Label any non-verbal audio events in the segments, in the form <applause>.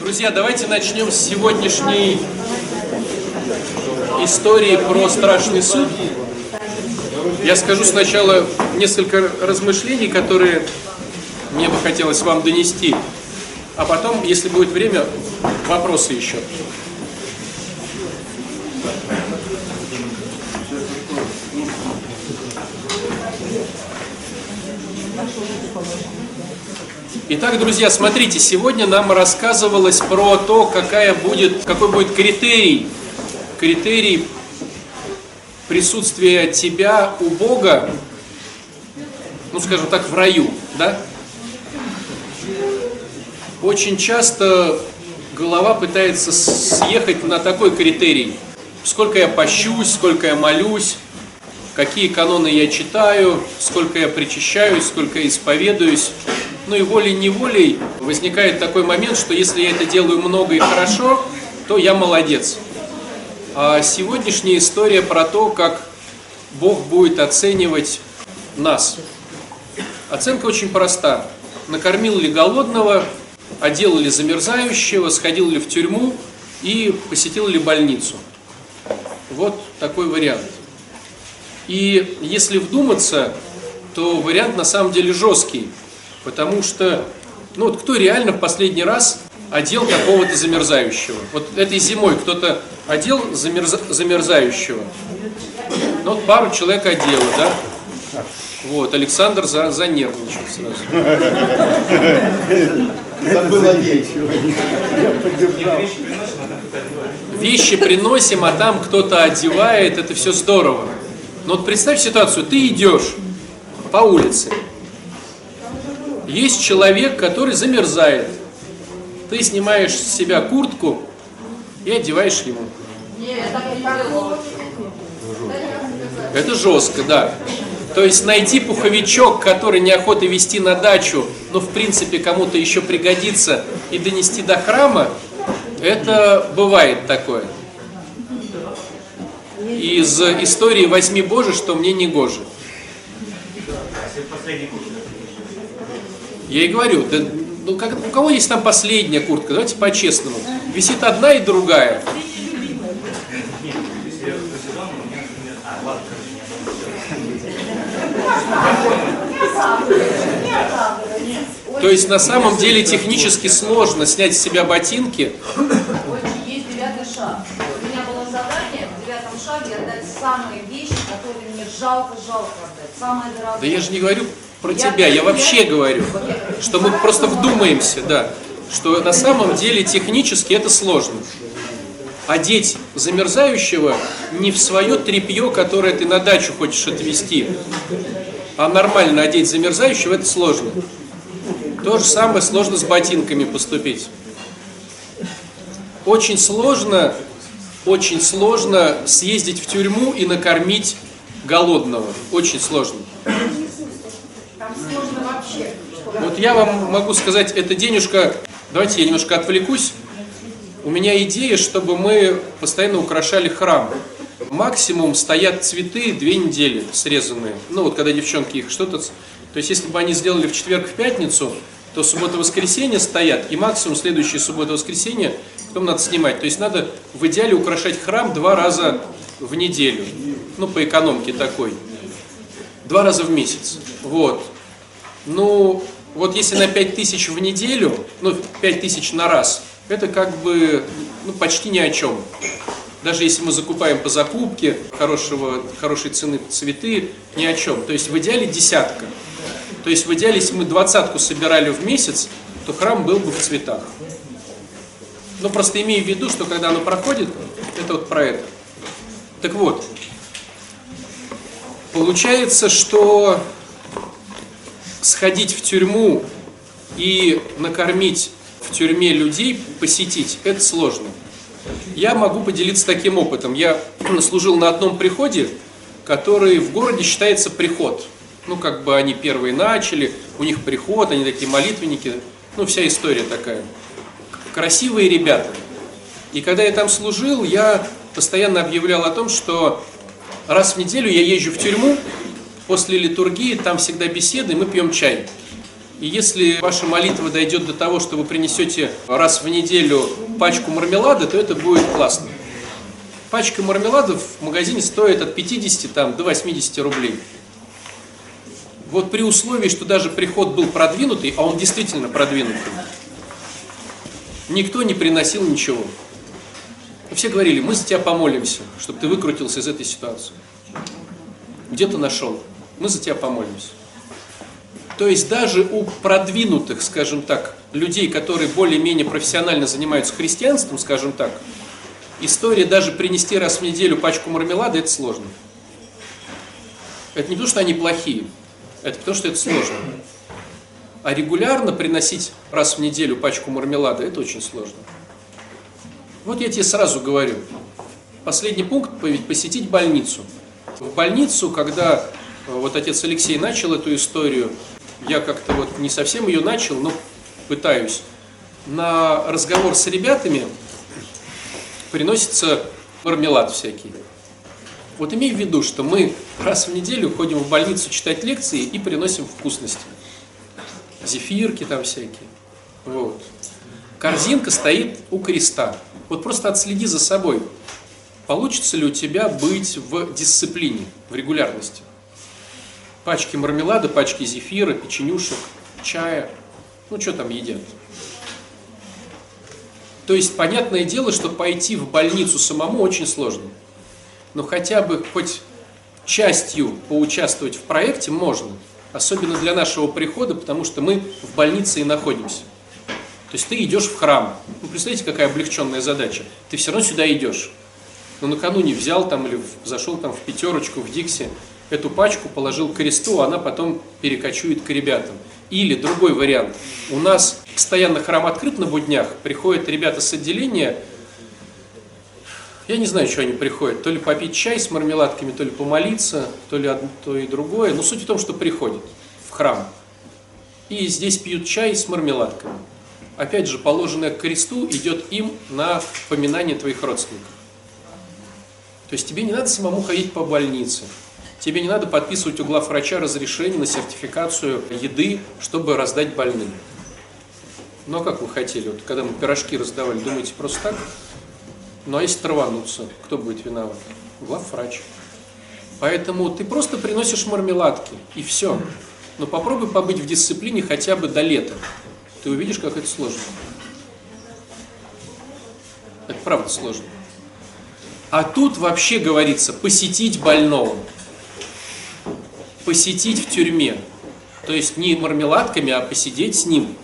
Друзья, давайте начнем с сегодняшней истории про страшный суд. Я скажу сначала несколько размышлений, которые мне бы хотелось вам донести, а потом, если будет время, вопросы еще. Итак, друзья, смотрите, сегодня нам рассказывалось про то, какая будет, какой будет критерий, критерий присутствия тебя у Бога, ну, скажем так, в раю, да? Очень часто голова пытается съехать на такой критерий. Сколько я пощусь, сколько я молюсь, какие каноны я читаю, сколько я причащаюсь, сколько я исповедуюсь. Ну и волей-неволей возникает такой момент, что если я это делаю много и хорошо, то я молодец. А сегодняшняя история про то, как Бог будет оценивать нас. Оценка очень проста. Накормил ли голодного, одел ли замерзающего, сходил ли в тюрьму и посетил ли больницу. Вот такой вариант. И если вдуматься, то вариант на самом деле жесткий, потому что, ну вот кто реально в последний раз одел какого-то замерзающего? Вот этой зимой кто-то одел замерз... замерзающего? Ну вот пару человек одело, да? Вот, Александр за, занервничал сразу. Забыл одеть. Вещи приносим, а там кто-то одевает, это все здорово. Но вот представь ситуацию, ты идешь по улице, есть человек, который замерзает, ты снимаешь с себя куртку и одеваешь ему. Это жестко, да. То есть найти пуховичок, который неохота вести на дачу, но в принципе кому-то еще пригодится, и донести до храма, это бывает такое. Из истории «Возьми Боже, что мне не гоже». Я и говорю, да, ну, как, у кого есть там последняя куртка? Давайте по-честному. Висит одна и другая. То есть на самом деле технически сложно снять с себя ботинки. Есть девятый шаг. У меня было задание в девятом шаге отдать самые вещи, которые мне жалко-жалко отдать. Самое дорогое. Да я же не говорю про тебя, я вообще говорю, что мы просто вдумаемся, да, что на самом деле технически это сложно. Одеть замерзающего не в свое тряпье, которое ты на дачу хочешь отвезти, а нормально одеть замерзающего, это сложно. То же самое сложно с ботинками поступить. Очень сложно, очень сложно съездить в тюрьму и накормить голодного. Очень сложно. Вот я вам могу сказать, эта денежка, давайте я немножко отвлекусь. У меня идея, чтобы мы постоянно украшали храм. Максимум стоят цветы две недели срезанные. Ну вот когда девчонки их что-то... То есть если бы они сделали в четверг, в пятницу, то суббота-воскресенье стоят, и максимум следующие суббота-воскресенье потом надо снимать. То есть надо в идеале украшать храм два раза в неделю. Ну, по экономке такой. Два раза в месяц. Вот. Ну, вот если на 5 тысяч в неделю, ну, 5 тысяч на раз, это как бы ну, почти ни о чем. Даже если мы закупаем по закупке хорошего, хорошей цены цветы, ни о чем. То есть в идеале десятка. То есть в идеале, если мы двадцатку собирали в месяц, то храм был бы в цветах. Но просто имею в виду, что когда оно проходит, это вот про это. Так вот, получается, что сходить в тюрьму и накормить в тюрьме людей, посетить, это сложно. Я могу поделиться таким опытом. Я <clears throat> служил на одном приходе, который в городе считается приход. Ну, как бы они первые начали, у них приход, они такие молитвенники. Ну, вся история такая. Красивые ребята. И когда я там служил, я постоянно объявлял о том, что раз в неделю я езжу в тюрьму, после литургии там всегда беседы, мы пьем чай. И если ваша молитва дойдет до того, что вы принесете раз в неделю пачку мармелада, то это будет классно. Пачка мармелада в магазине стоит от 50 там, до 80 рублей. Вот при условии, что даже приход был продвинутый, а он действительно продвинутый, никто не приносил ничего. Все говорили, мы за тебя помолимся, чтобы ты выкрутился из этой ситуации. Где ты нашел? Мы за тебя помолимся. То есть даже у продвинутых, скажем так, людей, которые более-менее профессионально занимаются христианством, скажем так, история даже принести раз в неделю пачку мармелада, это сложно. Это не потому, что они плохие, это потому, что это сложно. А регулярно приносить раз в неделю пачку мармелада, это очень сложно. Вот я тебе сразу говорю. Последний пункт – посетить больницу. В больницу, когда вот отец Алексей начал эту историю, я как-то вот не совсем ее начал, но пытаюсь. На разговор с ребятами приносится мармелад всякий. Вот имей в виду, что мы раз в неделю ходим в больницу читать лекции и приносим вкусности. Зефирки там всякие. Вот. Корзинка стоит у креста. Вот просто отследи за собой. Получится ли у тебя быть в дисциплине, в регулярности? Пачки мармелада, пачки зефира, печенюшек, чая. Ну, что там едят? То есть, понятное дело, что пойти в больницу самому очень сложно. Но хотя бы хоть частью поучаствовать в проекте можно. Особенно для нашего прихода, потому что мы в больнице и находимся. То есть ты идешь в храм. Ну, представляете, какая облегченная задача. Ты все равно сюда идешь. Но накануне взял там или зашел там в пятерочку, в Дикси, эту пачку положил к кресту, а она потом перекочует к ребятам. Или другой вариант. У нас постоянно храм открыт на буднях, приходят ребята с отделения, я не знаю, что они приходят, то ли попить чай с мармеладками, то ли помолиться, то ли одно, то и другое. Но суть в том, что приходят в храм. И здесь пьют чай с мармеладками опять же, положенное к кресту идет им на поминание твоих родственников. То есть тебе не надо самому ходить по больнице. Тебе не надо подписывать у главврача разрешение на сертификацию еды, чтобы раздать больным. Ну а как вы хотели? Вот когда мы пирожки раздавали, думаете просто так? Ну а если травануться, кто будет виноват? Главврач. Поэтому ты просто приносишь мармеладки, и все. Но попробуй побыть в дисциплине хотя бы до лета ты увидишь, как это сложно. Это правда сложно. А тут вообще говорится посетить больного, посетить в тюрьме. То есть не мармеладками, а посидеть с ним,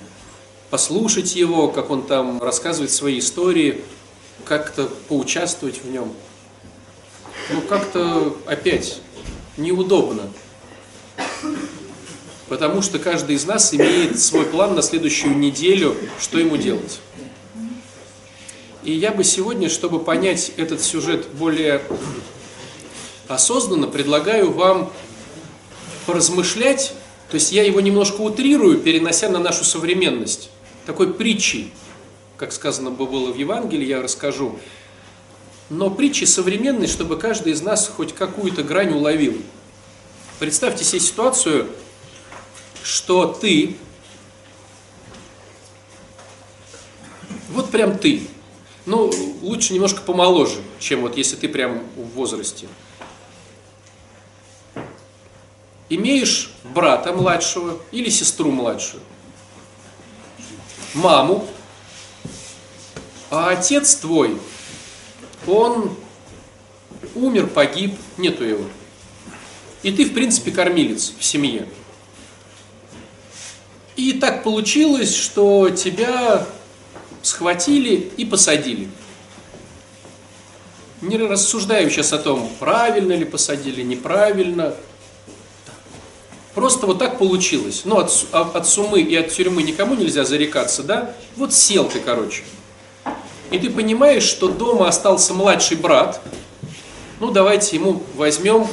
послушать его, как он там рассказывает свои истории, как-то поучаствовать в нем. Ну как-то опять неудобно потому что каждый из нас имеет свой план на следующую неделю, что ему делать. И я бы сегодня, чтобы понять этот сюжет более осознанно, предлагаю вам поразмышлять, то есть я его немножко утрирую, перенося на нашу современность, такой притчей, как сказано бы было в Евангелии, я расскажу, но притчи современной, чтобы каждый из нас хоть какую-то грань уловил. Представьте себе ситуацию, что ты, вот прям ты, ну, лучше немножко помоложе, чем вот если ты прям в возрасте. Имеешь брата младшего или сестру младшую, маму, а отец твой, он умер, погиб, нету его. И ты, в принципе, кормилец в семье. И так получилось, что тебя схватили и посадили. Не рассуждаю сейчас о том, правильно ли посадили, неправильно. Просто вот так получилось. Ну, от, а, от сумы и от тюрьмы никому нельзя зарекаться, да? Вот сел ты, короче. И ты понимаешь, что дома остался младший брат. Ну, давайте ему возьмем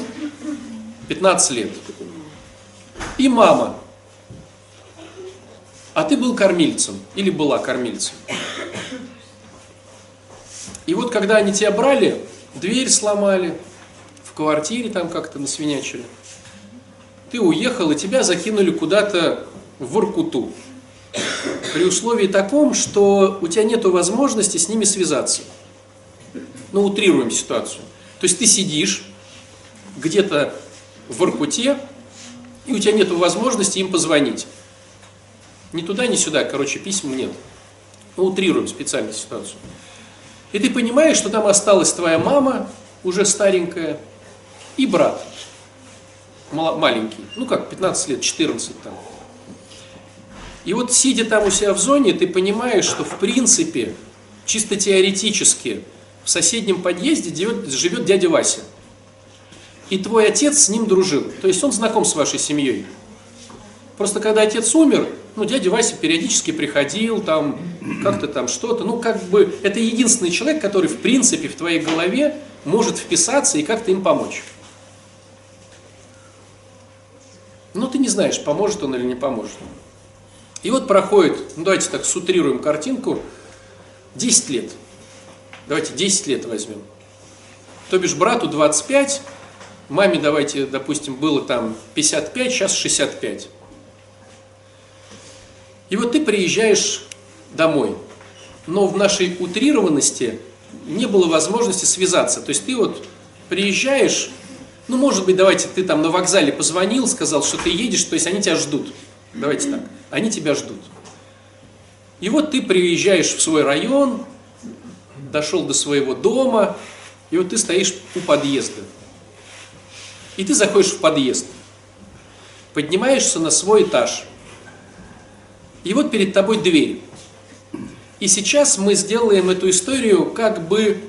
15 лет. И мама а ты был кормильцем или была кормильцем. И вот когда они тебя брали, дверь сломали, в квартире там как-то насвинячили, ты уехал, и тебя закинули куда-то в Воркуту. При условии таком, что у тебя нет возможности с ними связаться. Ну, утрируем ситуацию. То есть ты сидишь где-то в Воркуте, и у тебя нет возможности им позвонить. Ни туда, ни сюда, короче, писем нет. Ну, утрируем специальную ситуацию. И ты понимаешь, что там осталась твоя мама, уже старенькая, и брат маленький, ну как, 15 лет, 14 там. И вот сидя там у себя в зоне, ты понимаешь, что в принципе, чисто теоретически, в соседнем подъезде живет дядя Вася. И твой отец с ним дружил. То есть он знаком с вашей семьей. Просто когда отец умер, ну, дядя Вася периодически приходил, там, как-то там что-то. Ну, как бы, это единственный человек, который, в принципе, в твоей голове может вписаться и как-то им помочь. Но ты не знаешь, поможет он или не поможет. И вот проходит, ну давайте так сутрируем картинку, 10 лет. Давайте 10 лет возьмем. То бишь брату 25, маме давайте, допустим, было там 55, сейчас 65. И вот ты приезжаешь домой, но в нашей утрированности не было возможности связаться. То есть ты вот приезжаешь, ну, может быть, давайте ты там на вокзале позвонил, сказал, что ты едешь, то есть они тебя ждут. Давайте так. Они тебя ждут. И вот ты приезжаешь в свой район, дошел до своего дома, и вот ты стоишь у подъезда. И ты заходишь в подъезд, поднимаешься на свой этаж. И вот перед тобой дверь. И сейчас мы сделаем эту историю как бы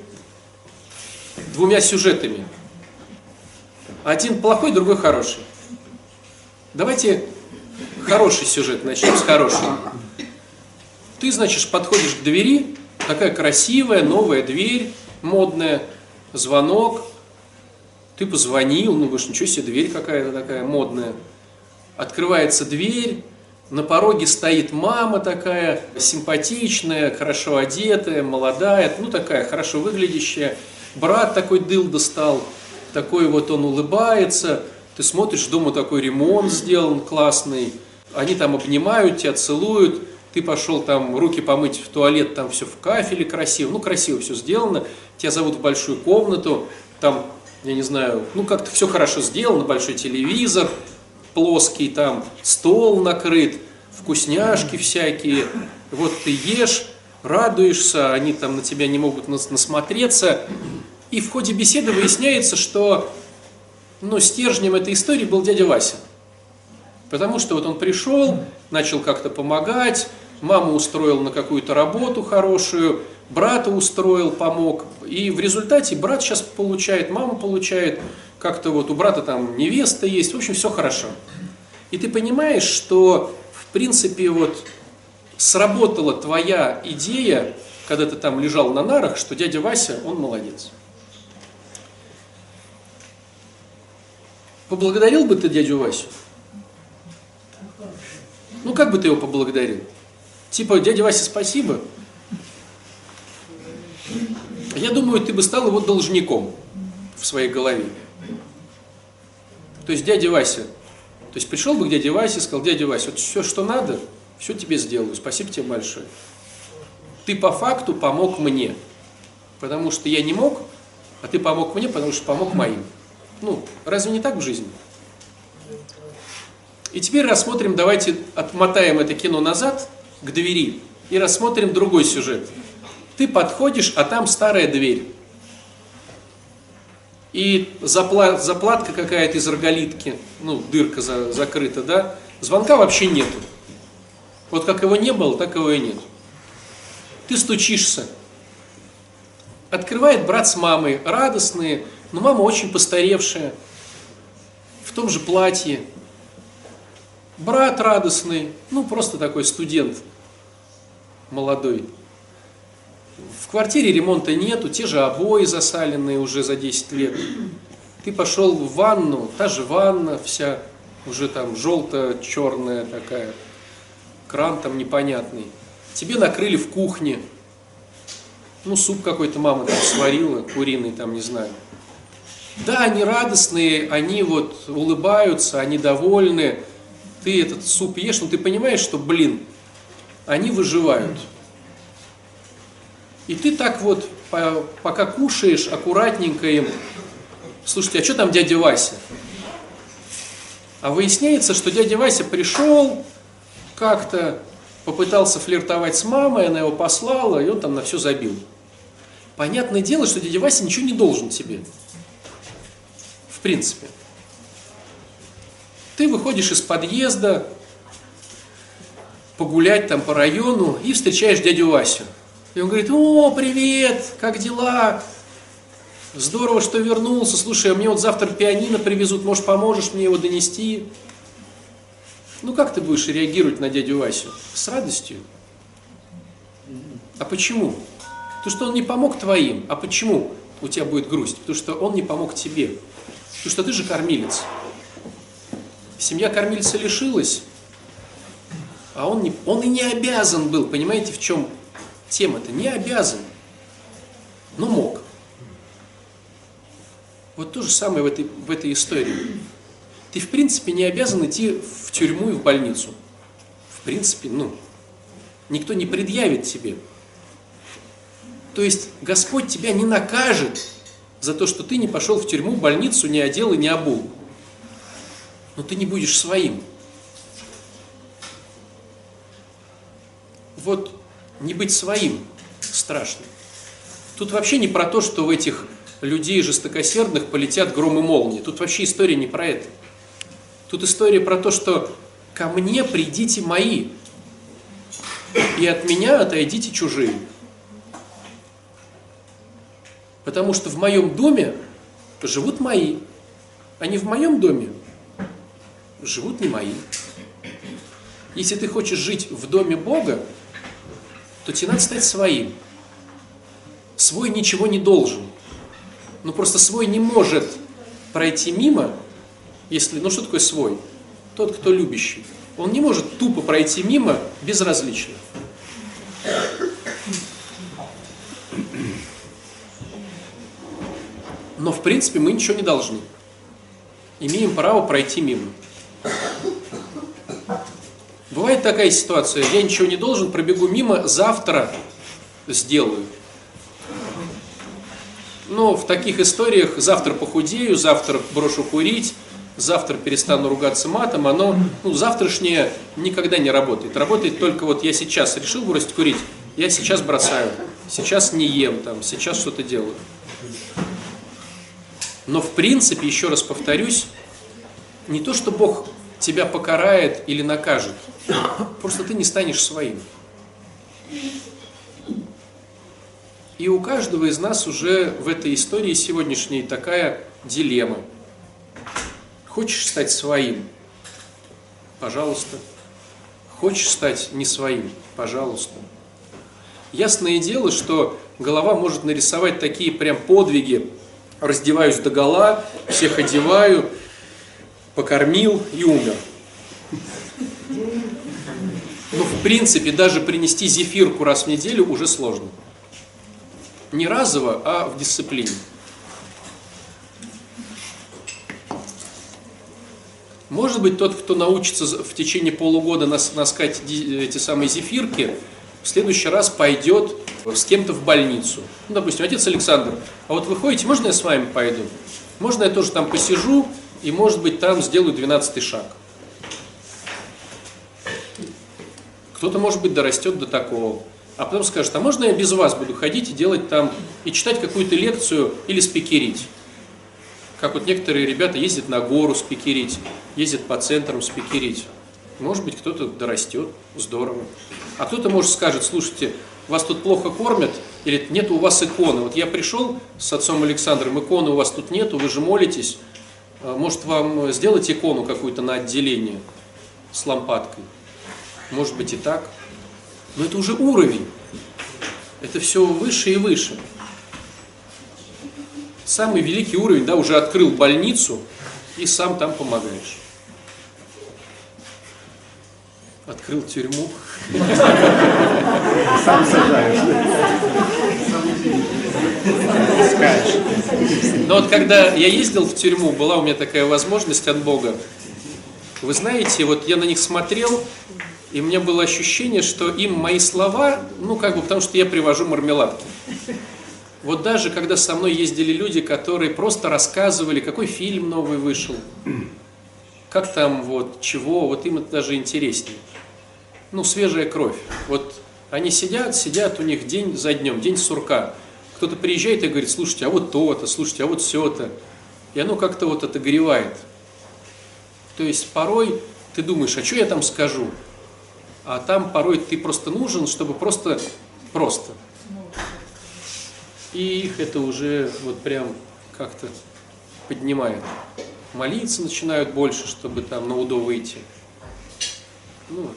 двумя сюжетами. Один плохой, другой хороший. Давайте хороший сюжет, начнем с хорошего. Ты, значит, подходишь к двери, такая красивая, новая дверь, модная, звонок. Ты позвонил, ну, говоришь, ничего себе, дверь какая-то такая модная. Открывается дверь, на пороге стоит мама такая, симпатичная, хорошо одетая, молодая, ну, такая хорошо выглядящая. Брат такой дыл достал, такой вот он улыбается, ты смотришь, дома такой ремонт сделан классный, они там обнимают тебя, целуют, ты пошел там руки помыть в туалет, там все в кафеле красиво, ну красиво все сделано, тебя зовут в большую комнату, там, я не знаю, ну как-то все хорошо сделано, большой телевизор, плоский там, стол накрыт, вкусняшки всякие, вот ты ешь, радуешься, они там на тебя не могут насмотреться, и в ходе беседы выясняется, что ну, стержнем этой истории был дядя Вася. Потому что вот он пришел, начал как-то помогать, маму устроил на какую-то работу хорошую, брата устроил, помог. И в результате брат сейчас получает, мама получает, как-то вот у брата там невеста есть, в общем, все хорошо. И ты понимаешь, что в принципе вот сработала твоя идея, когда ты там лежал на нарах, что дядя Вася, он молодец. Поблагодарил бы ты дядю Васю? Ну, как бы ты его поблагодарил? Типа, дядя Вася, спасибо. Я думаю, ты бы стал его должником в своей голове. То есть дядя Вася, то есть пришел бы к дяде Васе сказал, дядя Вася, вот все, что надо, все тебе сделаю, спасибо тебе большое. Ты по факту помог мне, потому что я не мог, а ты помог мне, потому что помог моим. Ну, разве не так в жизни? И теперь рассмотрим, давайте отмотаем это кино назад к двери и рассмотрим другой сюжет. Ты подходишь, а там старая дверь. И заплат, заплатка какая-то из роголитки, ну, дырка за, закрыта, да? Звонка вообще нету. Вот как его не было, так его и нет. Ты стучишься. Открывает брат с мамой, радостные, но мама очень постаревшая, в том же платье. Брат радостный, ну просто такой студент молодой. В квартире ремонта нету, те же обои засаленные уже за 10 лет. Ты пошел в ванну, та же ванна вся уже там желто-черная такая, кран там непонятный. Тебе накрыли в кухне, ну суп какой-то мама там сварила, куриный там, не знаю. Да, они радостные, они вот улыбаются, они довольны. ты этот суп ешь, но ты понимаешь, что, блин, они выживают. И ты так вот, пока кушаешь, аккуратненько им, слушайте, а что там дядя Вася? А выясняется, что дядя Вася пришел как-то, попытался флиртовать с мамой, она его послала, и он там на все забил. Понятное дело, что дядя Вася ничего не должен тебе. Принципе. Ты выходишь из подъезда, погулять там по району и встречаешь дядю Васю. И он говорит, о, привет, как дела? Здорово, что вернулся. Слушай, а мне вот завтра пианино привезут, может, поможешь мне его донести? Ну, как ты будешь реагировать на дядю Васю? С радостью. А почему? Потому что он не помог твоим. А почему у тебя будет грусть? Потому что он не помог тебе. Потому что ты же кормилец. Семья кормильца лишилась, а он, не, он и не обязан был. Понимаете, в чем тема-то? Не обязан. Но мог. Вот то же самое в этой, в этой истории. Ты, в принципе, не обязан идти в тюрьму и в больницу. В принципе, ну, никто не предъявит тебе. То есть Господь тебя не накажет за то, что ты не пошел в тюрьму, больницу, не одел и не обул. Но ты не будешь своим. Вот не быть своим страшно. Тут вообще не про то, что в этих людей жестокосердных полетят гром и молнии. Тут вообще история не про это. Тут история про то, что ко мне придите мои, и от меня отойдите чужие. Потому что в моем доме живут мои, а не в моем доме живут не мои. Если ты хочешь жить в доме Бога, то тебе надо стать своим. Свой ничего не должен. Ну просто свой не может пройти мимо, если, ну что такое свой? Тот, кто любящий. Он не может тупо пройти мимо безразлично. Но в принципе мы ничего не должны. Имеем право пройти мимо. Бывает такая ситуация, я ничего не должен, пробегу мимо, завтра сделаю. Но в таких историях завтра похудею, завтра брошу курить, завтра перестану ругаться матом, оно, ну, завтрашнее никогда не работает. Работает только вот я сейчас решил бросить курить, я сейчас бросаю, сейчас не ем, там, сейчас что-то делаю. Но в принципе, еще раз повторюсь, не то, что Бог тебя покарает или накажет, просто ты не станешь своим. И у каждого из нас уже в этой истории сегодняшней такая дилемма. Хочешь стать своим? Пожалуйста. Хочешь стать не своим? Пожалуйста. Ясное дело, что голова может нарисовать такие прям подвиги. Раздеваюсь до гола, всех одеваю, покормил и умер. Но в принципе даже принести зефирку раз в неделю уже сложно. Не разово, а в дисциплине. Может быть, тот, кто научится в течение полугода нас, наскать эти самые зефирки, в следующий раз пойдет с кем-то в больницу. Ну, допустим, отец Александр, а вот вы ходите, можно я с вами пойду? Можно я тоже там посижу, и, может быть, там сделаю 12 шаг? Кто-то, может быть, дорастет до такого а потом скажет, а можно я без вас буду ходить и делать там, и читать какую-то лекцию или спикерить? Как вот некоторые ребята ездят на гору спикерить, ездят по центрам спикерить. Может быть, кто-то дорастет, здорово. А кто-то, может, скажет, слушайте, вас тут плохо кормят, или нет у вас иконы. Вот я пришел с отцом Александром, иконы у вас тут нету, вы же молитесь. А может, вам сделать икону какую-то на отделение с лампадкой? Может быть и так. Но это уже уровень. Это все выше и выше. Самый великий уровень, да, уже открыл больницу и сам там помогаешь. Открыл тюрьму. Сам сажаешь. Но вот когда я ездил в тюрьму, была у меня такая возможность от Бога. Вы знаете, вот я на них смотрел, и у меня было ощущение, что им мои слова, ну как бы потому что я привожу мармеладки. Вот даже когда со мной ездили люди, которые просто рассказывали, какой фильм новый вышел, как там вот, чего, вот им это даже интереснее. Ну, свежая кровь. Вот они сидят, сидят у них день за днем, день сурка. Кто-то приезжает и говорит, слушайте, а вот то-то, слушайте, а вот все-то. И оно как-то вот отогревает. То есть порой ты думаешь, а что я там скажу? А там порой ты просто нужен, чтобы просто, просто. И их это уже вот прям как-то поднимает. Молиться начинают больше, чтобы там на УДО выйти. Ну,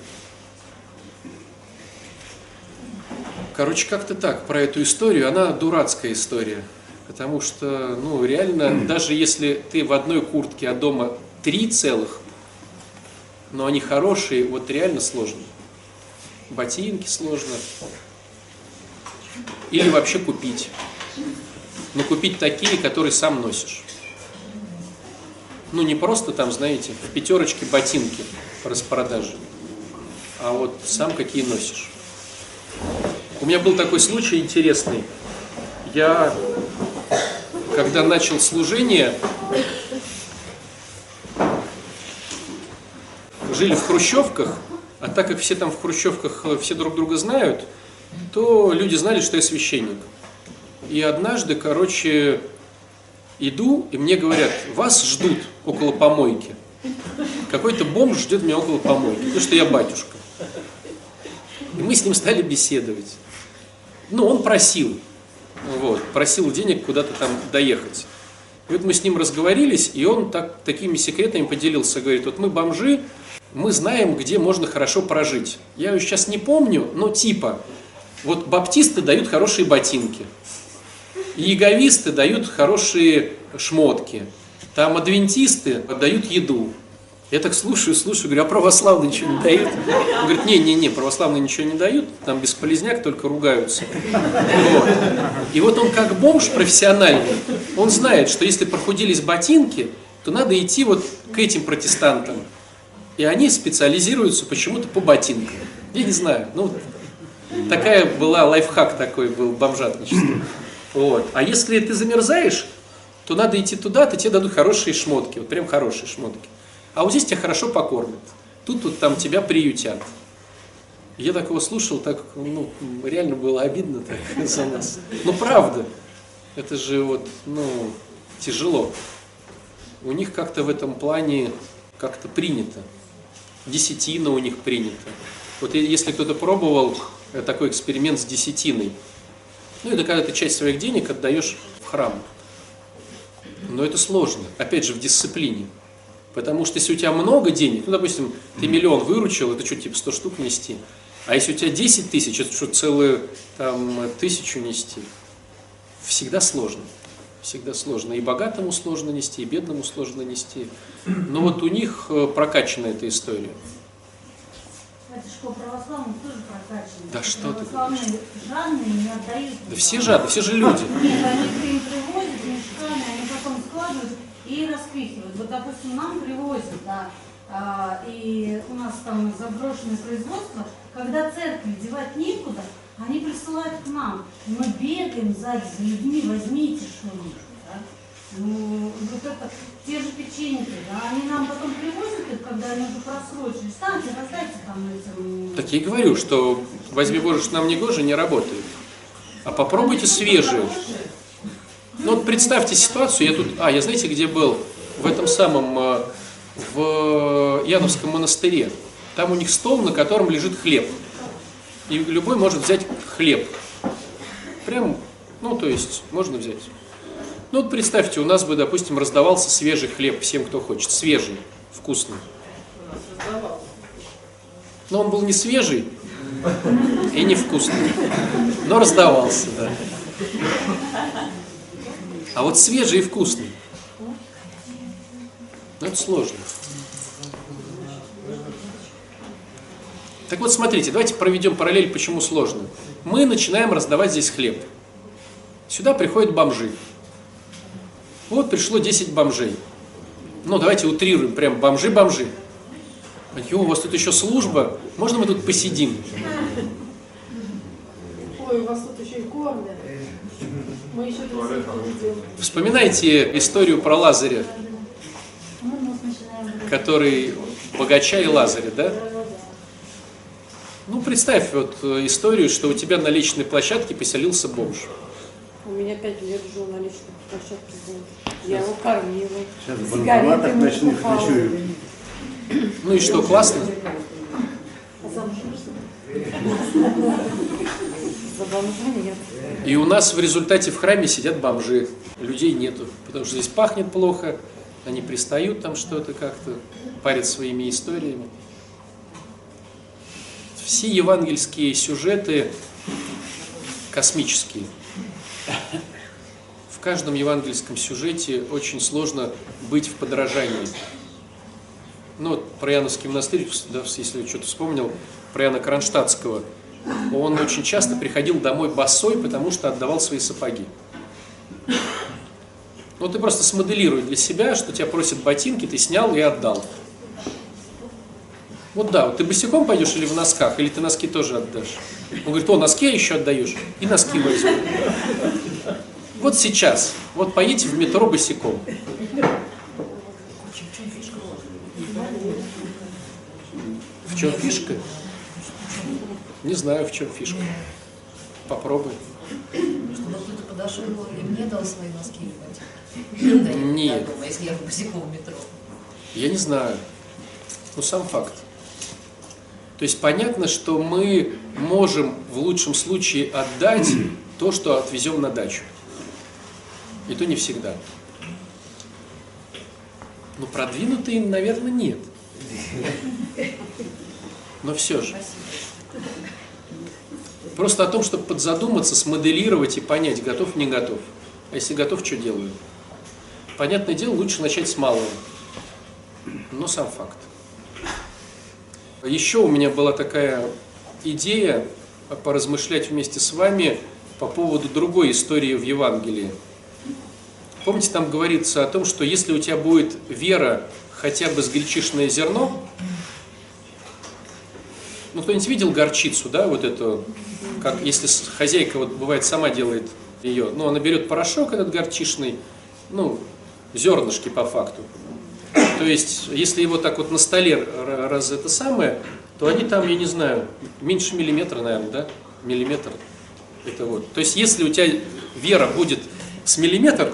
короче, как-то так, про эту историю. Она дурацкая история. Потому что, ну, реально, даже если ты в одной куртке, а дома три целых, но они хорошие, вот реально сложно. Ботинки сложно. Или вообще купить. Но купить такие, которые сам носишь. Ну, не просто там, знаете, в пятерочке ботинки по распродаже, а вот сам какие носишь. У меня был такой случай интересный. Я, когда начал служение, жили в хрущевках, а так как все там в хрущевках э, все друг друга знают, то люди знали, что я священник. И однажды, короче, иду, и мне говорят, вас ждут около помойки. Какой-то бомж ждет меня около помойки, потому что я батюшка. И мы с ним стали беседовать. Ну, он просил, вот, просил денег куда-то там доехать. И вот мы с ним разговорились, и он так, такими секретами поделился, говорит, вот мы бомжи, мы знаем, где можно хорошо прожить. Я сейчас не помню, но типа, вот баптисты дают хорошие ботинки, иеговисты дают хорошие шмотки, там адвентисты дают еду. Я так слушаю, слушаю, говорю, а православные ничего не дают? Он говорит, не-не-не, православные ничего не дают, там бесполезняк, только ругаются. Вот. И вот он как бомж профессиональный, он знает, что если прохудились ботинки, то надо идти вот к этим протестантам. И они специализируются почему-то по ботинкам. Я не знаю, ну, такая была, лайфхак такой был, бомжатничество. Вот. А если ты замерзаешь, то надо идти туда, то тебе дадут хорошие шмотки, вот прям хорошие шмотки. А вот здесь тебя хорошо покормят. Тут, тут там тебя приютят. Я такого слушал, так, ну, реально было обидно так <laughs> за нас. Ну, правда. Это же вот, ну, тяжело. У них как-то в этом плане как-то принято. Десятина у них принята. Вот если кто-то пробовал э, такой эксперимент с десятиной, ну, это когда ты часть своих денег отдаешь в храм. Но это сложно, опять же, в дисциплине. Потому что если у тебя много денег, ну, допустим, ты миллион выручил, это что, типа 100 штук нести? А если у тебя 10 тысяч, это что, целую там, тысячу нести? Всегда сложно. Всегда сложно. И богатому сложно нести, и бедному сложно нести. Но вот у них э, прокачана эта история. Православных тоже. Да что ты Православные жадные не отдают. Да все жадные, все же люди. Нет, они им привозят мешками, они потом складывают и распихивают. Вот, допустим, нам привозят, да, а, и у нас там заброшенное производство, когда церкви девать некуда, они присылают к нам. Мы бегаем сзади за людьми, возьмите что-нибудь. Ну, вот это, те же печеньки, да, они нам потом привозят их, когда они уже просрочили. Станьте, раздайте там этим. Так я и говорю, что возьми Боже, что нам не гоже, не работает. А попробуйте свежие. Ну вот представьте ситуацию, я тут, а, я знаете, где был? В этом самом, э, в Яновском монастыре. Там у них стол, на котором лежит хлеб. И любой может взять хлеб. Прям, ну то есть, можно взять. Ну вот представьте, у нас бы, допустим, раздавался свежий хлеб всем, кто хочет. Свежий, вкусный. Но он был не свежий и не вкусный. Но раздавался, да. А вот свежий и вкусный. Ну, это сложно. Так вот, смотрите, давайте проведем параллель, почему сложно. Мы начинаем раздавать здесь хлеб. Сюда приходят бомжи. Вот пришло 10 бомжей. Ну, давайте утрируем, прям бомжи-бомжи. Ё, у вас тут еще служба. Можно мы тут посидим? Ой, у вас тут еще и кормят. Мы еще тут. Вспоминайте историю про Лазаря, который богача и Лазаря, да? Ну, представь вот историю, что у тебя на личной площадке поселился бомж. У меня пять лет жил на личной площадке был. Я его кормила. Сейчас банкоматах ночных покупала. ночуют. Ну и что, классно? За бомжа нет. И у нас в результате в храме сидят бомжи. Людей нету, потому что здесь пахнет плохо, они пристают там что-то как-то, парят своими историями. Все евангельские сюжеты космические. Каждом евангельском сюжете очень сложно быть в подражании. Ну, про Яновский монастырь, да, если я что-то вспомнил, про Яна Кронштадтского. Он очень часто приходил домой босой, потому что отдавал свои сапоги. Ну, ты просто смоделируй для себя, что тебя просят ботинки, ты снял и отдал. Вот да, вот ты босиком пойдешь или в носках, или ты носки тоже отдашь. Он говорит, о, носки еще отдаешь, и носки возьму. Вот сейчас, вот поедете в метро босиком. В чем фишка? Не знаю, в чем фишка. Попробуй. Чтобы кто-то подошел и мне дал свои носки. Нет. Если я босиком в метро. Я не знаю. Ну, сам факт. То есть понятно, что мы можем в лучшем случае отдать то, что отвезем на дачу. И то не всегда. Но продвинутые, наверное, нет. Но все же. Просто о том, чтобы подзадуматься, смоделировать и понять, готов, не готов. А если готов, что делаю? Понятное дело, лучше начать с малого. Но сам факт. Еще у меня была такая идея поразмышлять вместе с вами по поводу другой истории в Евангелии. Помните, там говорится о том, что если у тебя будет вера хотя бы с гречишное зерно, ну, кто-нибудь видел горчицу, да, вот эту, как если хозяйка, вот бывает, сама делает ее, ну, она берет порошок этот горчишный, ну, зернышки по факту. То есть, если его так вот на столе раз это самое, то они там, я не знаю, меньше миллиметра, наверное, да? Миллиметр. Это вот. То есть, если у тебя вера будет с миллиметр,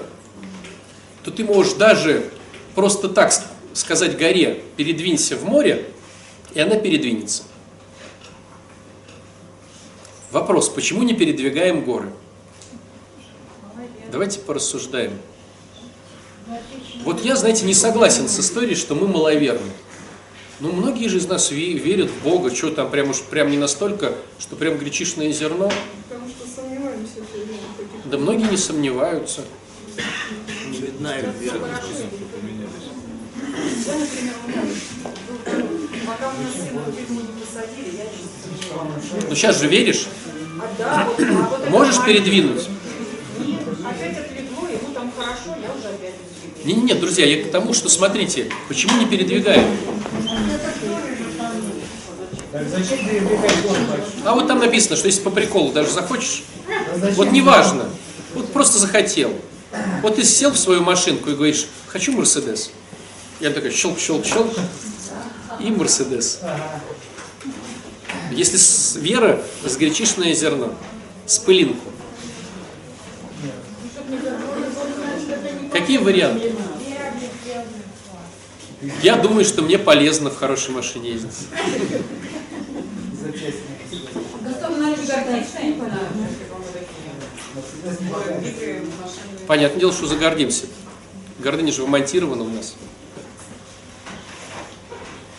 то ты можешь даже просто так сказать горе, передвинься в море, и она передвинется. Вопрос, почему не передвигаем горы? Давайте порассуждаем. Вот я, знаете, не согласен с историей, что мы маловерны. Ну, многие же из нас ве- верят в Бога, что там прям уж прям не настолько, что прям гречишное зерно. Потому что сомневаемся Да многие не сомневаются. Вера. Я, например, у меня пока у меня сына в тюрьму не посадили, я не. Ну, сейчас же веришь, А да, вот, а вот <laughs> можешь передвинуть. Нет, опять отлегло, ему там хорошо, я уже опять. Не, не, нет, друзья, я к тому, что смотрите, почему не передвигаем? А вот там написано, что если по приколу даже захочешь, вот неважно, вот просто захотел. Вот ты сел в свою машинку и говоришь, хочу Мерседес. Я такой щелк, щелк, щелк, и Мерседес. Если с вера с гречишное зерно, с пылинку. Какие варианты? Я думаю, что мне полезно в хорошей машине ездить. Понятное дело, что загордимся. Гордыня же вмонтирована у нас.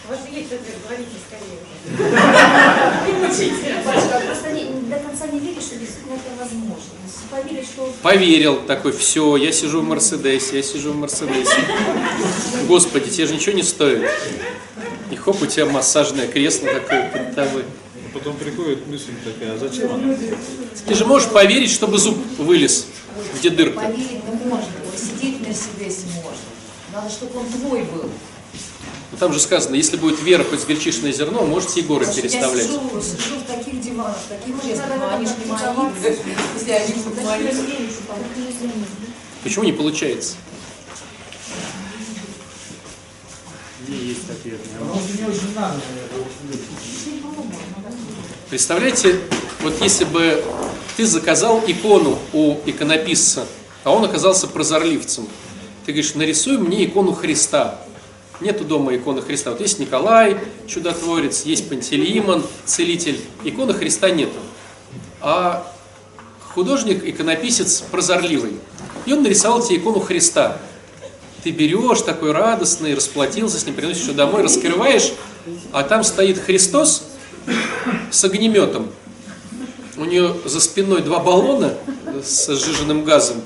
У вас есть ответ, говорите скорее. <laughs> Просто не, до конца не веришь, что действительно это возможно. Поверить, что Поверил такой, все, я сижу в Мерседесе, я сижу в Мерседесе. Господи, тебе же ничего не стоит. И хоп, у тебя массажное кресло такое перед тобой. Потом приходит мысль такая, а зачем она? Ты же можешь поверить, чтобы зуб вылез, где дырка. Поверить-то можно, вот сидеть в Мерседесе можно. Надо, чтобы он твой был. Ну, там же сказано, если будет вера хоть гречишное зерно, можете и горы переставлять. Я сижу, сижу в таких диванах, в таких креслах, но они же не мои. Если они будут мои. Почему не получается? Представляете, вот если бы ты заказал икону у иконописца, а он оказался прозорливцем, ты говоришь, нарисуй мне икону Христа. Нету дома иконы Христа. Вот есть Николай, чудотворец, есть Пантелеимон, целитель. Иконы Христа нету. А художник, иконописец прозорливый. И он нарисовал тебе икону Христа. Ты берешь такой радостный, расплатился с ним, приносишь ее домой, раскрываешь, а там стоит Христос с огнеметом. У нее за спиной два баллона с сжиженным газом.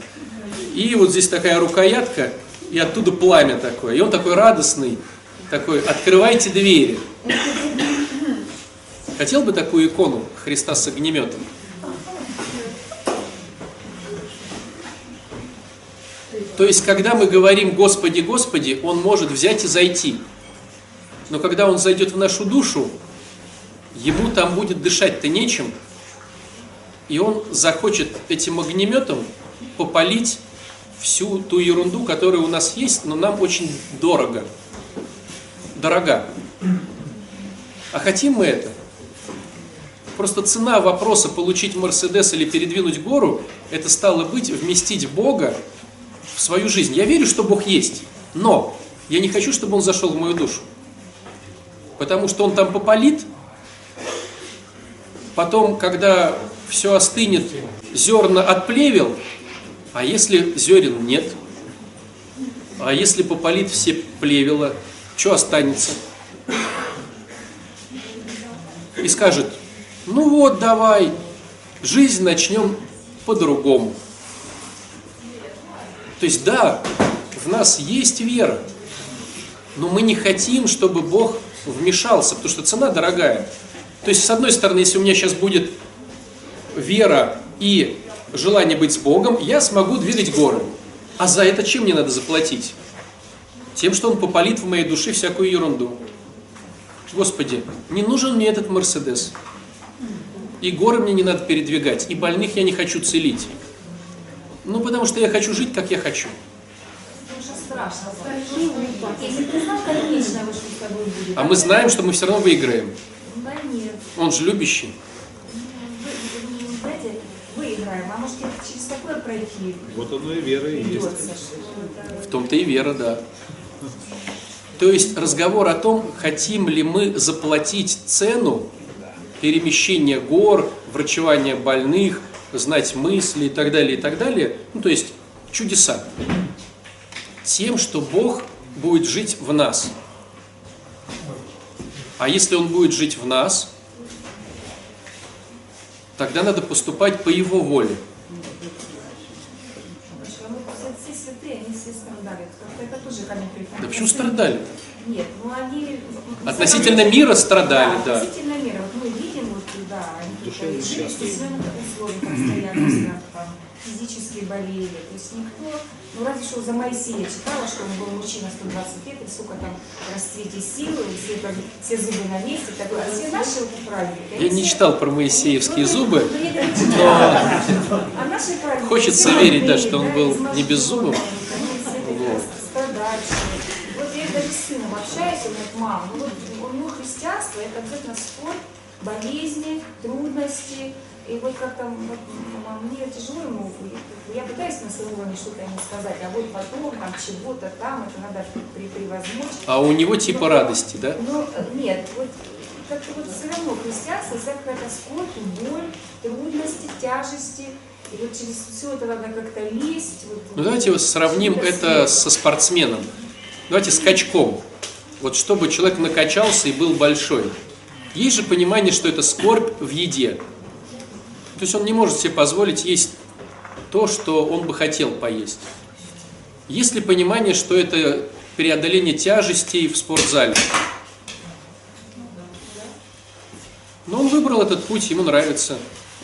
И вот здесь такая рукоятка, и оттуда пламя такое. И он такой радостный, такой, открывайте двери. Хотел бы такую икону Христа с огнеметом? То есть, когда мы говорим «Господи, Господи», Он может взять и зайти. Но когда Он зайдет в нашу душу, Ему там будет дышать-то нечем, и Он захочет этим огнеметом попалить всю ту ерунду, которая у нас есть, но нам очень дорого. Дорога. А хотим мы это? Просто цена вопроса получить Мерседес или передвинуть гору, это стало быть вместить Бога в свою жизнь. Я верю, что Бог есть, но я не хочу, чтобы Он зашел в мою душу. Потому что Он там попалит, потом, когда все остынет, зерна отплевел, а если зерен нет? А если попалит все плевела, что останется? И скажет, ну вот, давай, жизнь начнем по-другому. То есть, да, в нас есть вера, но мы не хотим, чтобы Бог вмешался, потому что цена дорогая. То есть, с одной стороны, если у меня сейчас будет вера и желание быть с Богом, я смогу двигать горы. А за это чем мне надо заплатить? Тем, что Он попалит в моей душе всякую ерунду. Господи, не нужен мне этот Мерседес. И горы мне не надо передвигать, и больных я не хочу целить. Ну, потому что я хочу жить, как я хочу. А мы знаем, что мы все равно выиграем. Он же любящий. Вы, вы, знаете, может это через такое пройти Вот оно и вера и есть. В том-то и вера, да. То есть разговор о том, хотим ли мы заплатить цену перемещения гор, врачевания больных, знать мысли и так далее, и так далее. Ну, то есть чудеса. Тем, что Бог будет жить в нас. А если Он будет жить в нас, тогда надо поступать по Его воле. Все, все святые, они все страдали. Это тоже камень преткновения. Да почему страдали? Нет, ну они... Относительно мира страдали, да. Относительно мира. Вот мы видим, вот, да, они жили в определенных условиях постоянно, там, физически болели. То есть никто, ну разве что за Моисея читала, что он был мужчина 120 лет, и сколько там расцвете силы, и все, там, все зубы на месте, такой, а все наши праведники. Я не читал про моисеевские зубы, Ну, Хочется верить, да, что он был не без зубов. они все такие страдальчие. Вот я даже с сыном общаюсь, он говорит, мам, ну вот у него христианство, это обязательно спорт, болезни, трудности. И вот как там, вот, мне тяжело ему, я пытаюсь на своем уровне что-то ему сказать, а вот потом, там, чего-то там, это надо при- превозмочь. а у него типа радости, да? Ну, нет, вот как-то вот все равно христианство, вся какая-то скорбь, боль, трудности, тяжести. И вот через все это надо как-то лезть. Вот, Ну давайте сравним это со спортсменом. Давайте с качком. Вот чтобы человек накачался и был большой. Есть же понимание, что это скорбь в еде. То есть он не может себе позволить есть то, что он бы хотел поесть. Есть ли понимание, что это преодоление тяжестей в спортзале? Но он выбрал этот путь, ему нравится.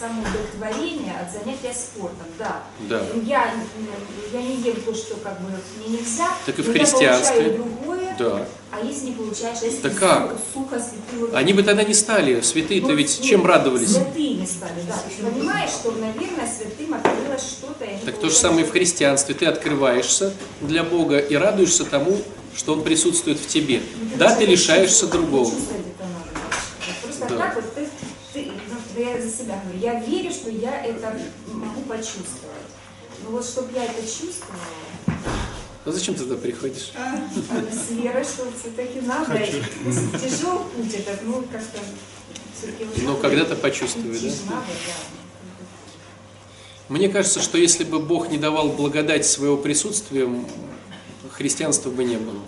самоудовлетворение от занятия спортом, да. Да. Я, я не ем то, что как бы мне нельзя, Так и в христианстве. я другое, Да. а если не получаешь, а если Так ты как? су- сухо святую... Они бы тогда не стали, святые-то Ну, ведь ну, чем радовались? Святыми стали, да. То есть понимаешь, что, наверное, святым открылось что-то. Так то же самое и в христианстве. Ты открываешься для Бога и радуешься тому, что Он присутствует в тебе. Да, ты лишаешься другого. Просто Да. так вот ну, я за себя говорю, я верю, что я это могу почувствовать. Но вот чтобы я это чувствовала, А зачем ты туда приходишь? а с верой, что все-таки надо, и тяжелый путь этот, ну как-то все-таки вот Ну, когда-то почувствую, да? надо, да. Мне кажется, что если бы Бог не давал благодать своего присутствия, христианства бы не было.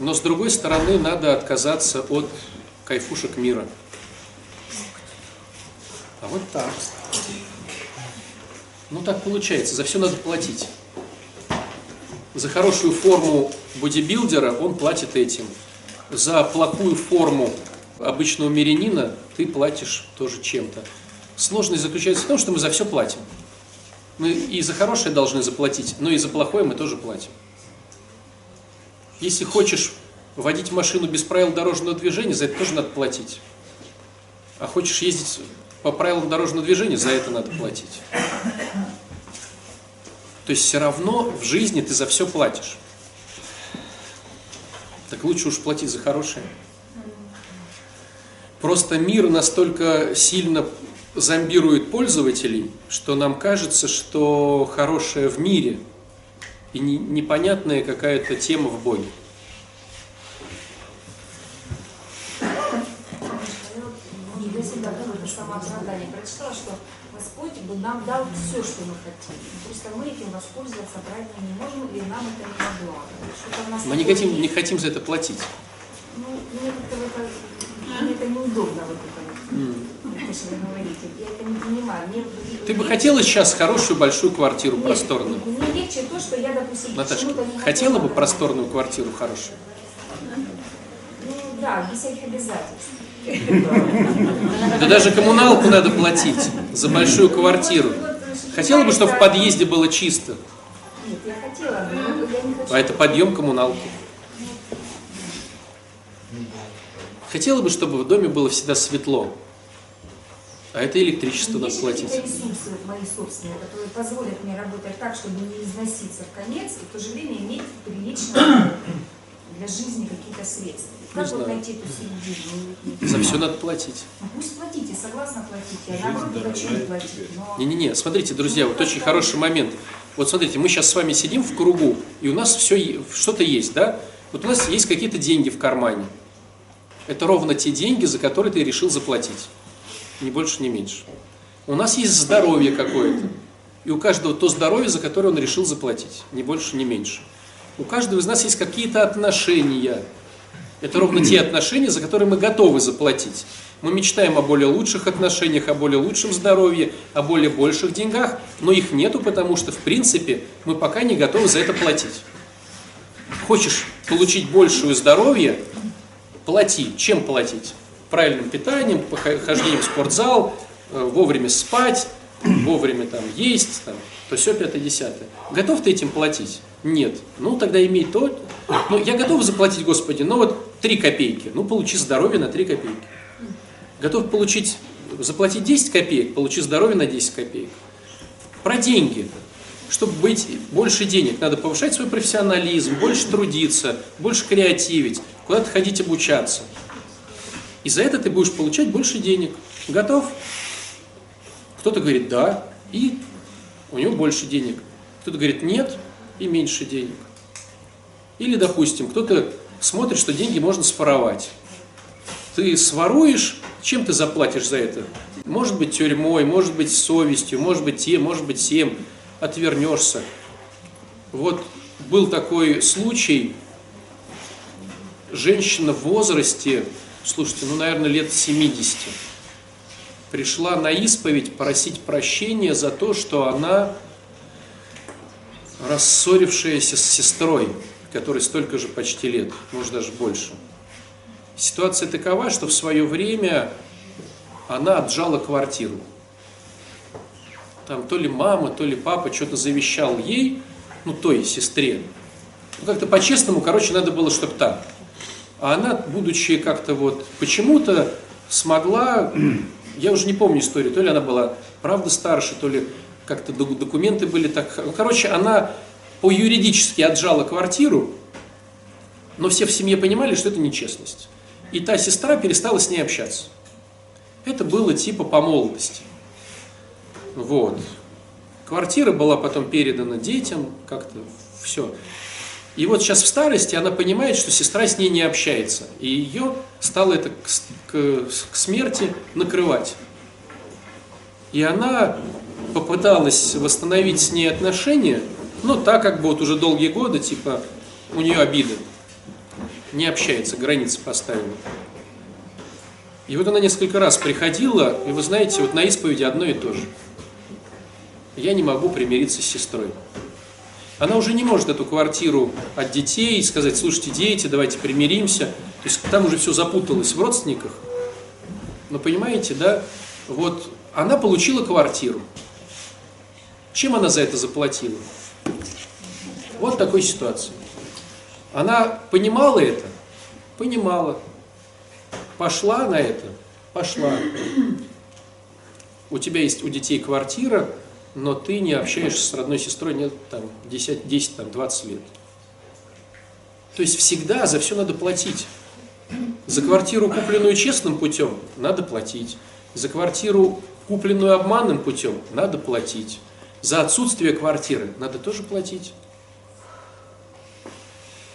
Но с другой стороны, надо отказаться от кайфушек мира. А вот так. Ну так получается, за все надо платить. За хорошую форму бодибилдера он платит этим. За плохую форму обычного мирянина ты платишь тоже чем-то. Сложность заключается в том, что мы за все платим. Мы и за хорошее должны заплатить, но и за плохое мы тоже платим. Если хочешь водить машину без правил дорожного движения, за это тоже надо платить. А хочешь ездить по правилам дорожного движения, за это надо платить. То есть все равно в жизни ты за все платишь. Так лучше уж платить за хорошее. Просто мир настолько сильно зомбирует пользователей, что нам кажется, что хорошее в мире и не- непонятная какая-то тема в Боге. И для себя какое-то самооправдание прочитала, что Господь бы нам дал все, что мы хотим. Просто мы этим воспользоваться правильно не можем, или нам это не нас Мы не хотим, не хотим за это платить. Ну, мне как-то это, мне это неудобно вот это вот, то, что вы говорите. Я это не понимаю. Мне, Ты бы хотела сейчас хорошую большую квартиру Нет, просторную? Мне легче то, что я, допустим, не хотела бы просторную квартиру хорошую? Ну да, без всяких обязательств. Да даже коммуналку надо платить за большую квартиру. Вот, вот, Хотела бы, чтобы в подъезде было чисто, Нет, я хотела но я не хочу. а это подъем коммуналки. Хотела бы, чтобы в доме было всегда светло, а это электричество надо платить. ресурсы мои собственные, которые позволят мне работать так, чтобы не износиться в конец, и в то же время иметь приличные для жизни какие-то средства. Как вот знаю. найти эту середину? За все надо платить. Ну, Пусть платите, согласна платить. Я наоборот не хочу не платить. Но... Не-не-не, смотрите, друзья, вот очень хороший момент. Вот смотрите, мы сейчас с вами сидим в кругу, и у нас все, что-то есть, да? Вот у нас есть какие-то деньги в кармане. Это ровно те деньги, за которые ты решил заплатить. Ни больше, ни меньше. У нас есть здоровье какое-то. И у каждого то здоровье, за которое он решил заплатить. Ни больше, ни меньше. У каждого из нас есть какие-то отношения. Это ровно те отношения, за которые мы готовы заплатить. Мы мечтаем о более лучших отношениях, о более лучшем здоровье, о более больших деньгах, но их нету, потому что, в принципе, мы пока не готовы за это платить. Хочешь получить большее здоровье, плати. Чем платить? Правильным питанием, хождением в спортзал, э, вовремя спать, вовремя там есть, там, то все пятое, десятое. Готов ты этим платить? Нет. Ну, тогда имей то. Ну, я готов заплатить, Господи, но вот 3 копейки. Ну, получи здоровье на 3 копейки. Готов получить, заплатить 10 копеек, получи здоровье на 10 копеек. Про деньги. Чтобы быть больше денег, надо повышать свой профессионализм, больше трудиться, больше креативить, куда-то ходить обучаться. И за это ты будешь получать больше денег. Готов? Кто-то говорит «да», и у него больше денег. Кто-то говорит «нет», и меньше денег. Или, допустим, кто-то смотрит, что деньги можно своровать. Ты своруешь, чем ты заплатишь за это? Может быть тюрьмой, может быть совестью, может быть тем, может быть тем. Отвернешься. Вот был такой случай, женщина в возрасте, слушайте, ну, наверное, лет 70, пришла на исповедь просить прощения за то, что она рассорившаяся с сестрой, которой столько же почти лет, может даже больше. Ситуация такова, что в свое время она отжала квартиру. Там то ли мама, то ли папа что-то завещал ей, ну, той сестре. Ну, как-то по-честному, короче, надо было, чтобы так. А она, будучи как-то вот почему-то смогла, я уже не помню историю, то ли она была правда старше, то ли как-то документы были так. ну, Короче, она по юридически отжала квартиру, но все в семье понимали, что это нечестность. И та сестра перестала с ней общаться. Это было типа по молодости. Вот. Квартира была потом передана детям, как-то все. И вот сейчас в старости она понимает, что сестра с ней не общается. И ее стало это к, к- к смерти накрывать. И она попыталась восстановить с ней отношения, но так как бы вот уже долгие годы, типа, у нее обиды. Не общается, границы поставила. И вот она несколько раз приходила, и вы знаете, вот на исповеди одно и то же. Я не могу примириться с сестрой. Она уже не может эту квартиру от детей сказать, слушайте, дети, давайте примиримся. То есть там уже все запуталось в родственниках. Но понимаете, да, вот она получила квартиру. Чем она за это заплатила? Вот такой ситуации. Она понимала это? Понимала. Пошла на это? Пошла. У тебя есть у детей квартира, но ты не общаешься с родной сестрой нет, там, 10, 10 там, 20 лет. То есть всегда за все надо платить. За квартиру, купленную честным путем, надо платить. За квартиру, купленную обманным путем, надо платить. За отсутствие квартиры надо тоже платить.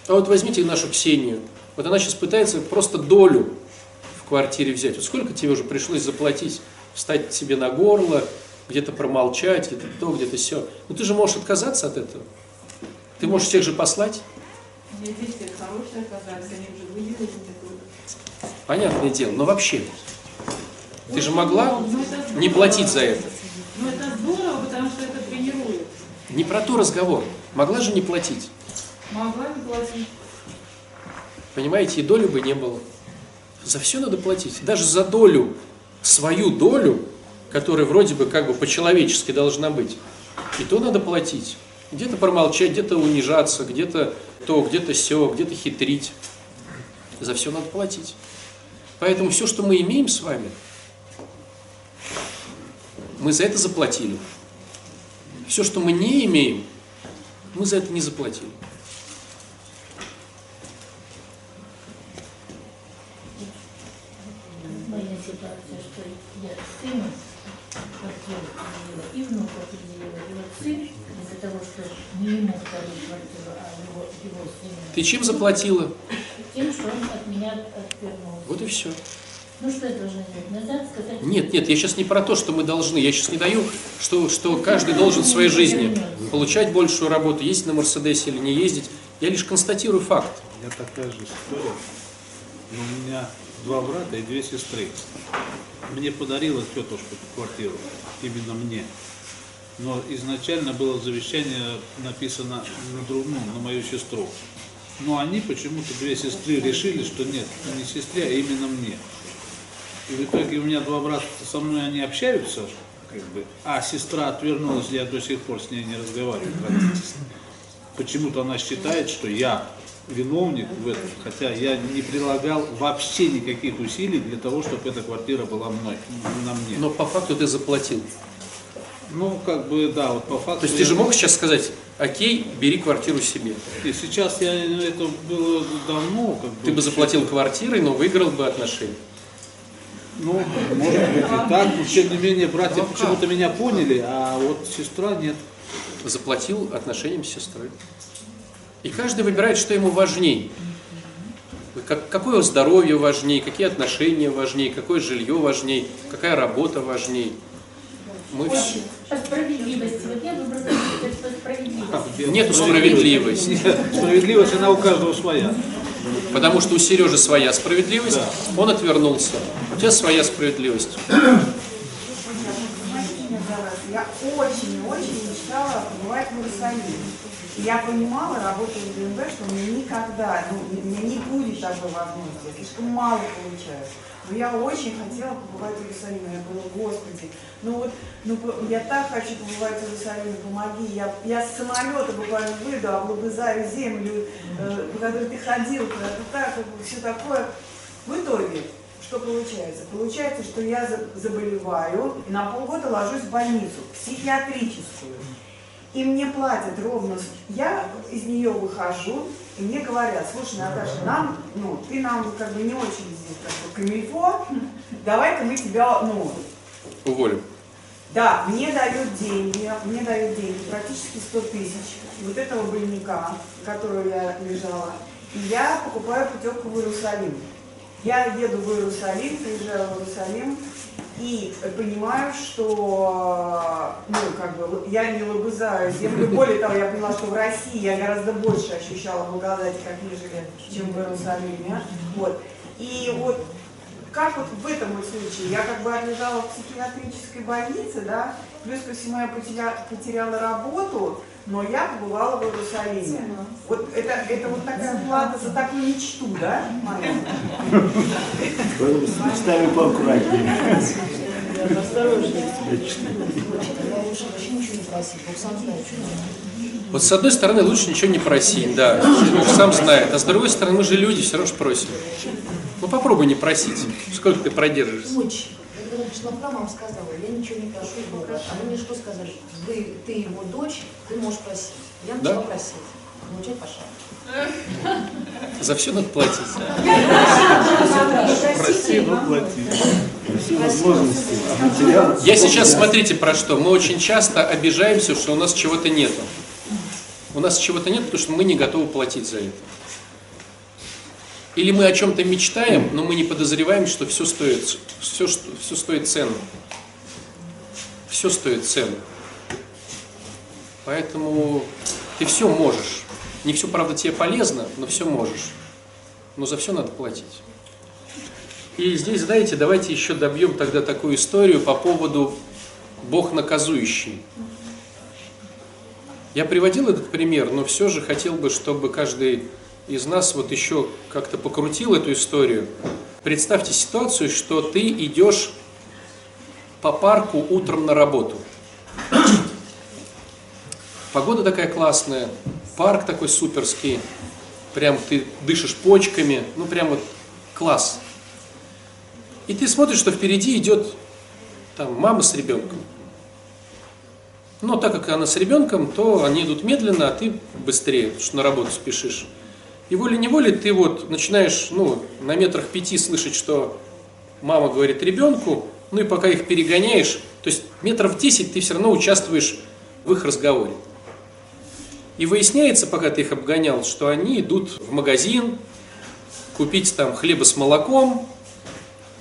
А вот возьмите нашу Ксению. Вот она сейчас пытается просто долю в квартире взять. Вот сколько тебе уже пришлось заплатить? Встать себе на горло, где-то промолчать, где-то то, где-то все. Ну ты же можешь отказаться от этого. Ты можешь всех же послать. Понятное дело. Но вообще, ты же могла Ну, здорово. не платить за это. Ну это здорово, потому что это. Не про то разговор. Могла же не платить. Могла не платить. Понимаете, и доли бы не было. За все надо платить. Даже за долю, свою долю, которая вроде бы как бы по-человечески должна быть, и то надо платить. Где-то промолчать, где-то унижаться, где-то то, где-то все, где-то хитрить. За все надо платить. Поэтому все, что мы имеем с вами, мы за это заплатили. Все, что мы не имеем, мы за это не заплатили. Ты чем заплатила? тем, что он от меня отвернулся. Вот и все. Ну что я должна сделать? Назад сказать? Нет, нет, я сейчас не про то, что мы должны. Я сейчас не даю, что, что каждый должен в своей жизни получать большую работу, ездить на Мерседесе или не ездить. Я лишь констатирую факт. У меня такая же история. Но у меня два брата и две сестры. Мне подарила тетушка квартиру, именно мне. Но изначально было завещание написано на другую, на мою сестру. Но они почему-то, две сестры, решили, что нет, не сестре, а именно мне. И в итоге у меня два брата со мной, они общаются, как бы, а сестра отвернулась, я до сих пор с ней не разговариваю практически. Почему-то она считает, что я виновник в этом, хотя я не прилагал вообще никаких усилий для того, чтобы эта квартира была мной, на мне. Но по факту ты заплатил. Ну, как бы, да, вот по факту... То есть ты же мог сейчас сказать, окей, бери квартиру себе. И сейчас я, это было давно, как бы... Ты бы заплатил квартирой, но выиграл бы отношения. Ну, может быть и так, но тем не менее братья почему-то меня поняли, а вот сестра нет. Заплатил отношениям с сестрой. И каждый выбирает, что ему важней. Как, какое здоровье важней, какие отношения важней, какое жилье важней, какая работа важней. Мы все... По справедливости. Вот я выбрала справедливости. Нету справедливости. Справедливость, она у каждого своя. Потому что у Сережи своя справедливость, он отвернулся. У тебя своя справедливость. Я очень-очень мечтала побывать в Иерусалиме. Я понимала, работая в ДНБ, что у меня никогда, ну, у меня не будет такой возможности. Я слишком мало получаю. Но я очень хотела побывать в Иерусалиме. Я думала, Господи, ну вот, ну я так хочу побывать в Иерусалиме, помоги. Я, я с самолета буквально выйду, облобызаю землю, э, по которой ты ходил, куда ты так, все такое. В итоге, что получается? Получается, что я за- заболеваю и на полгода ложусь в больницу, психиатрическую. И мне платят ровно, я из нее выхожу, и мне говорят, слушай, Наташа, нам, ну, ты нам как бы не очень здесь как бы камильфо, давай-ка мы тебя, ну, Уволим. да, мне дают деньги, мне дают деньги, практически 100 тысяч, вот этого больника, которого я лежала, и я покупаю путевку в Иерусалим. Я еду в Иерусалим, приезжаю в Иерусалим, и понимаю, что, ну, как бы, я не лобызаю землю. Более того, я поняла, что в России я гораздо больше ощущала благодати, как нежели, чем в Иерусалиме. Вот. И вот как вот в этом случае, я как бы отлежала в психиатрической больнице, да, плюс ко всему я потеря- потеряла работу, но я побывала в Иерусалиме. Вот это, это вот такая плата за такую мечту, да, с мечтами поаккуратнее. Вот с одной стороны лучше ничего не просить, да, человек сам знает, а с другой стороны мы же люди, все равно же просим. Ну попробуй не просить, сколько ты продержишься. Очень. Я когда пришла к вам, вам сказала, я ничего не прошу Бога. А вы мне что сказали? Вы, ты его дочь, ты можешь просить. Я начала Да? просить. Получать пошла. За все надо платить. Прости, но плати. Я сейчас, смотрите, про что. Мы очень часто обижаемся, что у нас чего-то нету. У нас чего-то нет, потому что мы не готовы платить за это. Или мы о чем-то мечтаем, но мы не подозреваем, что все стоит, все, что- все стоит цену. Все стоит цену. Поэтому ты все можешь. Не все, правда, тебе полезно, но все можешь. Но за все надо платить. И здесь, знаете, давайте еще добьем тогда такую историю по поводу Бог наказующий. Я приводил этот пример, но все же хотел бы, чтобы каждый из нас вот еще как-то покрутил эту историю. Представьте ситуацию, что ты идешь по парку утром на работу. <clears throat> Погода такая классная, парк такой суперский, прям ты дышишь почками, ну прям вот класс. И ты смотришь, что впереди идет там мама с ребенком. Но так как она с ребенком, то они идут медленно, а ты быстрее, потому что на работу спешишь. И волей-неволей ты вот начинаешь, ну, на метрах пяти слышать, что мама говорит ребенку, ну и пока их перегоняешь, то есть метров 10 ты все равно участвуешь в их разговоре. И выясняется, пока ты их обгонял, что они идут в магазин купить там хлеба с молоком,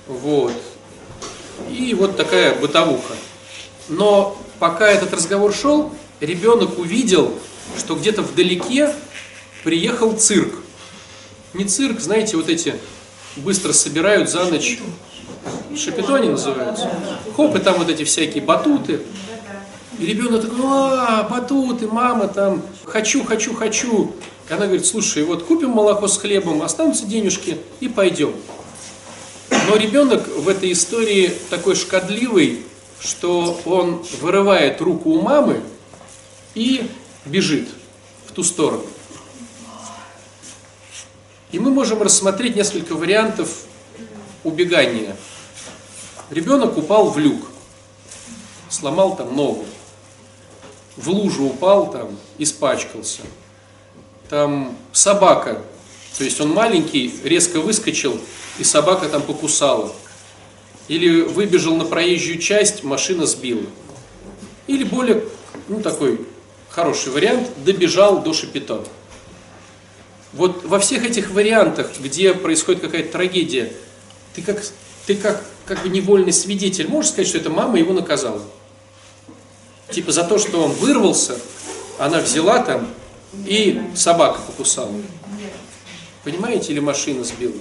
вот. И вот такая бытовуха. Но пока этот разговор шел, ребенок увидел, что где-то вдалеке приехал цирк. Не цирк, знаете, вот эти быстро собирают за ночь, шапитони называются. Хоп, и там вот эти всякие батуты. И ребенок такой, а, батуты, мама там, хочу, хочу, хочу. И она говорит, слушай, вот купим молоко с хлебом, останутся денежки и пойдем. Но ребенок в этой истории такой шкодливый, что он вырывает руку у мамы и бежит в ту сторону. И мы можем рассмотреть несколько вариантов убегания. Ребенок упал в люк, сломал там ногу, в лужу упал там, испачкался. Там собака, то есть он маленький, резко выскочил, и собака там покусала. Или выбежал на проезжую часть, машина сбила. Или более, ну такой хороший вариант, добежал до шапито. Вот во всех этих вариантах, где происходит какая-то трагедия, ты как, ты как, как бы невольный свидетель можешь сказать, что это мама его наказала? Типа за то, что он вырвался, она взяла там и собака покусала. Понимаете, или машина сбила.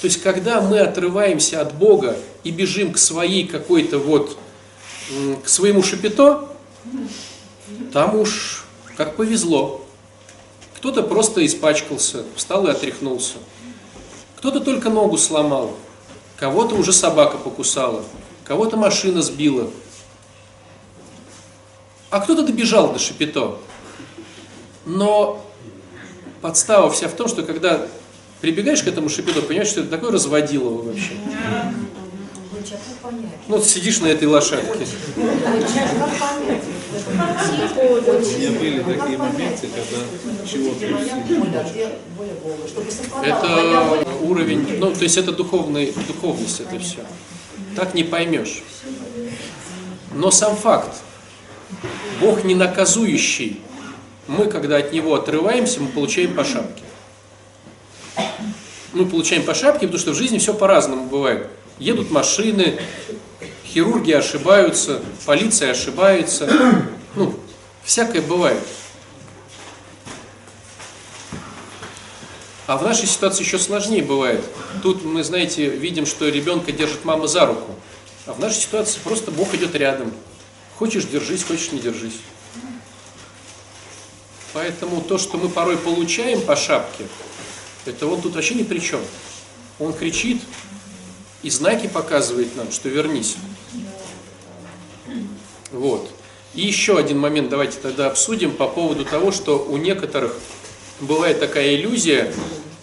То есть, когда мы отрываемся от Бога и бежим к своей какой-то вот, к своему шапито, Там уж как повезло. Кто-то просто испачкался, встал и отряхнулся. Кто-то только ногу сломал, кого-то уже собака покусала, кого-то машина сбила. А кто-то добежал до Шапито. Но подстава вся в том, что когда прибегаешь к этому Шапито, понимаешь, что это такое разводилово вообще. Как понять? Ну, сидишь на этой лошадке. У меня были такие моменты, когда чего-то Это уровень, ну, то есть это духовный, духовность это все. Так не поймешь. Но сам факт, Бог не наказующий. Мы, когда от Него отрываемся, мы получаем по шапке. Мы получаем по шапке, потому что в жизни все по-разному бывает. Едут машины, хирурги ошибаются, полиция ошибается. Ну, всякое бывает. А в нашей ситуации еще сложнее бывает. Тут мы, знаете, видим, что ребенка держит мама за руку. А в нашей ситуации просто Бог идет рядом. Хочешь держись, хочешь не держись. Поэтому то, что мы порой получаем по шапке, это он тут вообще ни при чем. Он кричит и знаки показывает нам, что вернись. Вот. И еще один момент давайте тогда обсудим по поводу того, что у некоторых бывает такая иллюзия,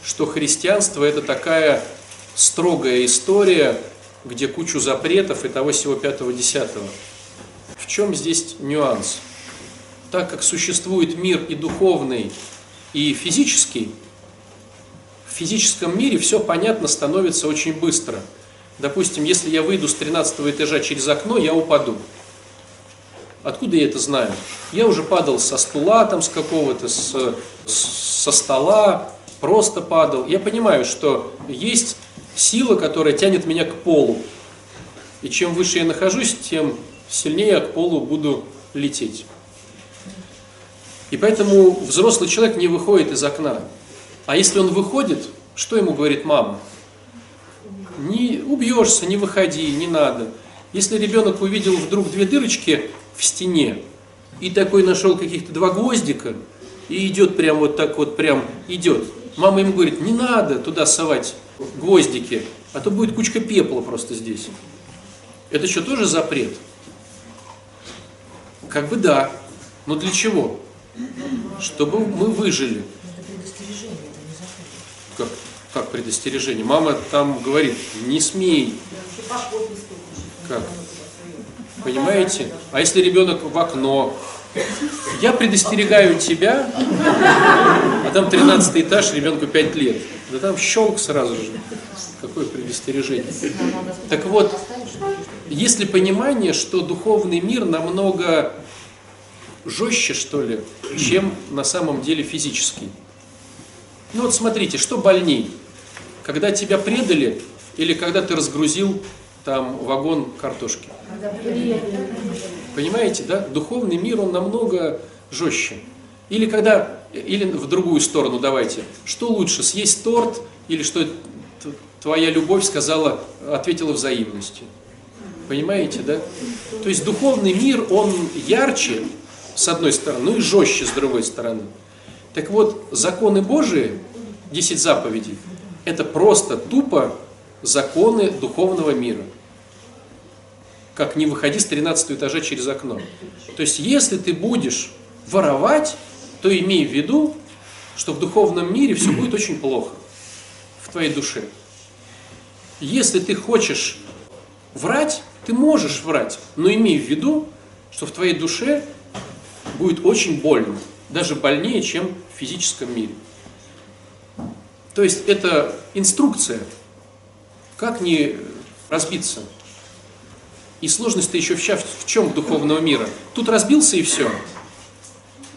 что христианство это такая строгая история, где кучу запретов и того всего пятого-десятого. В чем здесь нюанс? Так как существует мир и духовный, и физический, в физическом мире все понятно становится очень быстро. Допустим, если я выйду с 13 этажа через окно, я упаду. Откуда я это знаю? Я уже падал со стула, там, с какого-то, с, со стола, просто падал. Я понимаю, что есть сила, которая тянет меня к полу. И чем выше я нахожусь, тем сильнее я к полу буду лететь. И поэтому взрослый человек не выходит из окна. А если он выходит, что ему говорит мама? Не убьешься, не выходи, не надо. Если ребенок увидел вдруг две дырочки в стене и такой нашел каких-то два гвоздика и идет прям вот так вот прям идет, мама ему говорит, не надо туда совать гвоздики, а то будет кучка пепла просто здесь. Это что, тоже запрет? Как бы да. Но для чего? Чтобы мы выжили. Это предостережение, это не запрет. Как, предостережение? Мама там говорит, не смей. Как? Понимаете? А если ребенок в окно? Я предостерегаю тебя, а там 13 этаж, ребенку 5 лет. Да там щелк сразу же. Какое предостережение? Так вот, есть ли понимание, что духовный мир намного жестче, что ли, чем на самом деле физический? Ну вот смотрите, что больней? Когда тебя предали или когда ты разгрузил там вагон картошки? Понимаете, да? Духовный мир, он намного жестче. Или когда, или в другую сторону давайте. Что лучше, съесть торт или что твоя любовь сказала, ответила взаимностью? Понимаете, да? То есть духовный мир, он ярче, с одной стороны, ну и жестче, с другой стороны. Так вот, законы Божии, 10 заповедей, это просто тупо законы духовного мира. Как не выходи с 13 этажа через окно. То есть, если ты будешь воровать, то имей в виду, что в духовном мире все будет очень плохо в твоей душе. Если ты хочешь врать, ты можешь врать, но имей в виду, что в твоей душе будет очень больно, даже больнее, чем в физическом мире. То есть это инструкция, как не разбиться. И сложность-то еще в чем духовного мира? Тут разбился и все.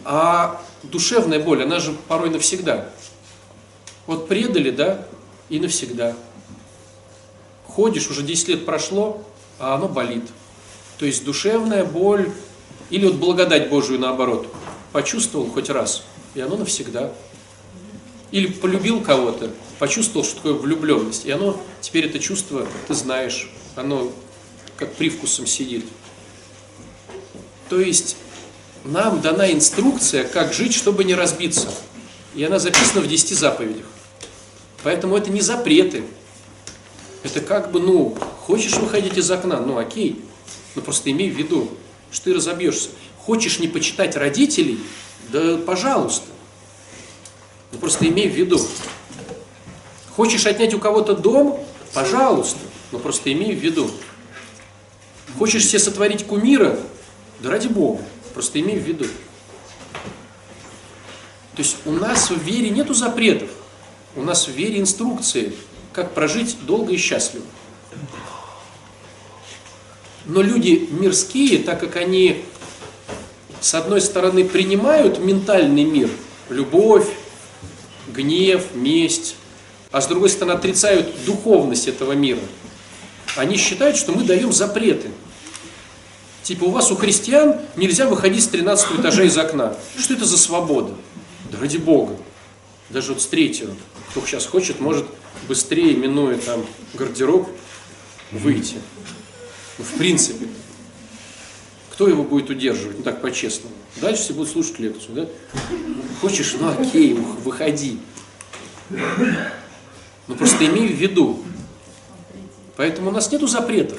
А душевная боль, она же порой навсегда. Вот предали, да, и навсегда. Ходишь, уже 10 лет прошло, а оно болит. То есть душевная боль, или вот благодать Божию наоборот, почувствовал хоть раз, и оно навсегда. Или полюбил кого-то, почувствовал, что такое влюбленность, и оно, теперь это чувство, ты знаешь, оно как привкусом сидит. То есть нам дана инструкция, как жить, чтобы не разбиться. И она записана в 10 заповедях. Поэтому это не запреты. Это как бы, ну, хочешь выходить из окна, ну окей. Но просто имей в виду, что ты разобьешься. Хочешь не почитать родителей, да пожалуйста. Ну просто имей в виду. Хочешь отнять у кого-то дом, пожалуйста. Но просто имей в виду. Хочешь себе сотворить кумира, да ради Бога. Просто имей в виду. То есть у нас в вере нету запретов. У нас в вере инструкции, как прожить долго и счастливо. Но люди мирские, так как они с одной стороны принимают ментальный мир, любовь, гнев, месть, а с другой стороны отрицают духовность этого мира, они считают, что мы даем запреты. Типа у вас у христиан нельзя выходить с 13 этажа из окна. Что это за свобода? Да ради Бога. Даже вот с третьего. Кто сейчас хочет, может быстрее, минуя там гардероб, выйти. Ну, в принципе. Кто его будет удерживать? Ну так по-честному. Дальше все будут слушать лекцию, да? Хочешь, ну окей, выходи. Ну просто имей в виду. Поэтому у нас нету запретов.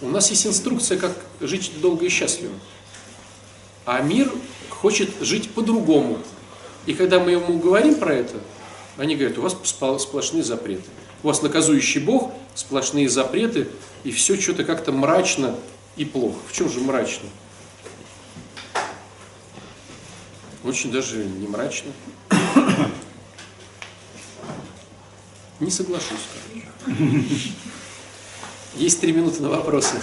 У нас есть инструкция, как жить долго и счастливо. А мир хочет жить по-другому. И когда мы ему говорим про это, они говорят, у вас сплошные запреты. У вас наказующий Бог, сплошные запреты, и все что-то как-то мрачно и плохо. В чем же мрачно? Очень даже не мрачно. Не соглашусь, короче. Есть три минуты на вопросы.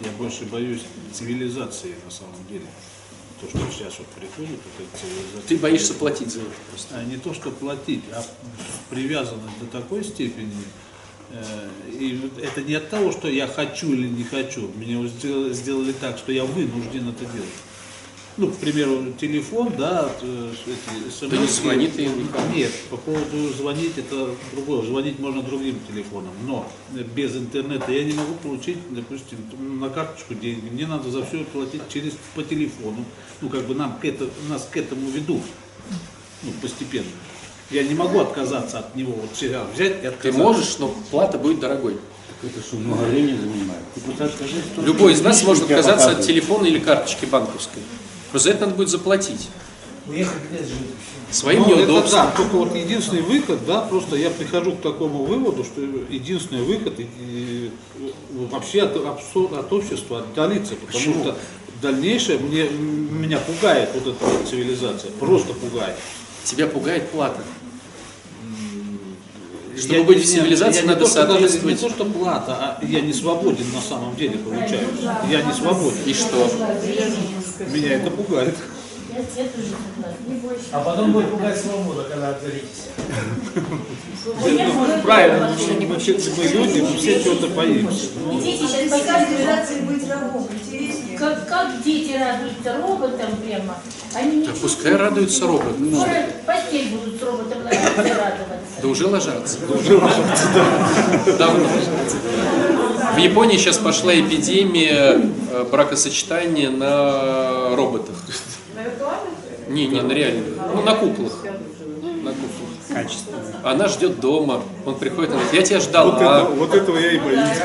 Я больше боюсь цивилизации на самом деле. То, что сейчас вот приходит, это цивилизация. Ты боишься платить за это просто? А не то, что платить, а привязанность до такой степени. Э, и это не от того, что я хочу или не хочу. Меня сделали, сделали так, что я вынужден это делать ну, к примеру, телефон, да, э, эти смс. Да не звонит им никак. Нет, по поводу звонить, это другое. Звонить можно другим телефоном, но без интернета я не могу получить, допустим, на карточку деньги. Мне надо за все платить через, по телефону. Ну, как бы нам к это, нас к этому ведут, ну, постепенно. Я не могу отказаться от него, вот сериал взять и отказаться. Ты можешь, но плата будет дорогой. Это что, много времени занимает? Ты просто что Любой из нас может отказаться от телефона или карточки банковской. Просто за это надо будет заплатить. Своим ну, неудобством. Это, да, только вот единственный выход, да, просто я прихожу к такому выводу, что единственный выход и, и, вообще от, от, от общества отдалиться, потому Почему? что дальнейшее мне, меня пугает вот эта цивилизация, просто пугает. Тебя пугает плата. Чтобы я, быть в цивилизации, надо не то, соответствовать. Не то, что плата, а я не свободен на самом деле получаю. Я не свободен. И что? Меня это пугает. А потом будет пугать свобода, когда отверитесь. Ну, правильно, мы, мы люди, мы все чего-то боимся. Дети сейчас боятся быть рабом. Интереснее. Как, как дети радуются роботам прямо. Они Да пускай радуются роботы. Скоро постель будут с роботом и радоваться. Да уже ложатся. Да уже ложатся, да. Давно. В Японии сейчас пошла эпидемия э, бракосочетания на роботах. На виртуальных? Не, не, на реальных. Ну, на куклах. На куклах. Качественно. Она ждет дома. Он приходит и говорит, я тебя ждал. Вот, а... это, вот этого я и боюсь.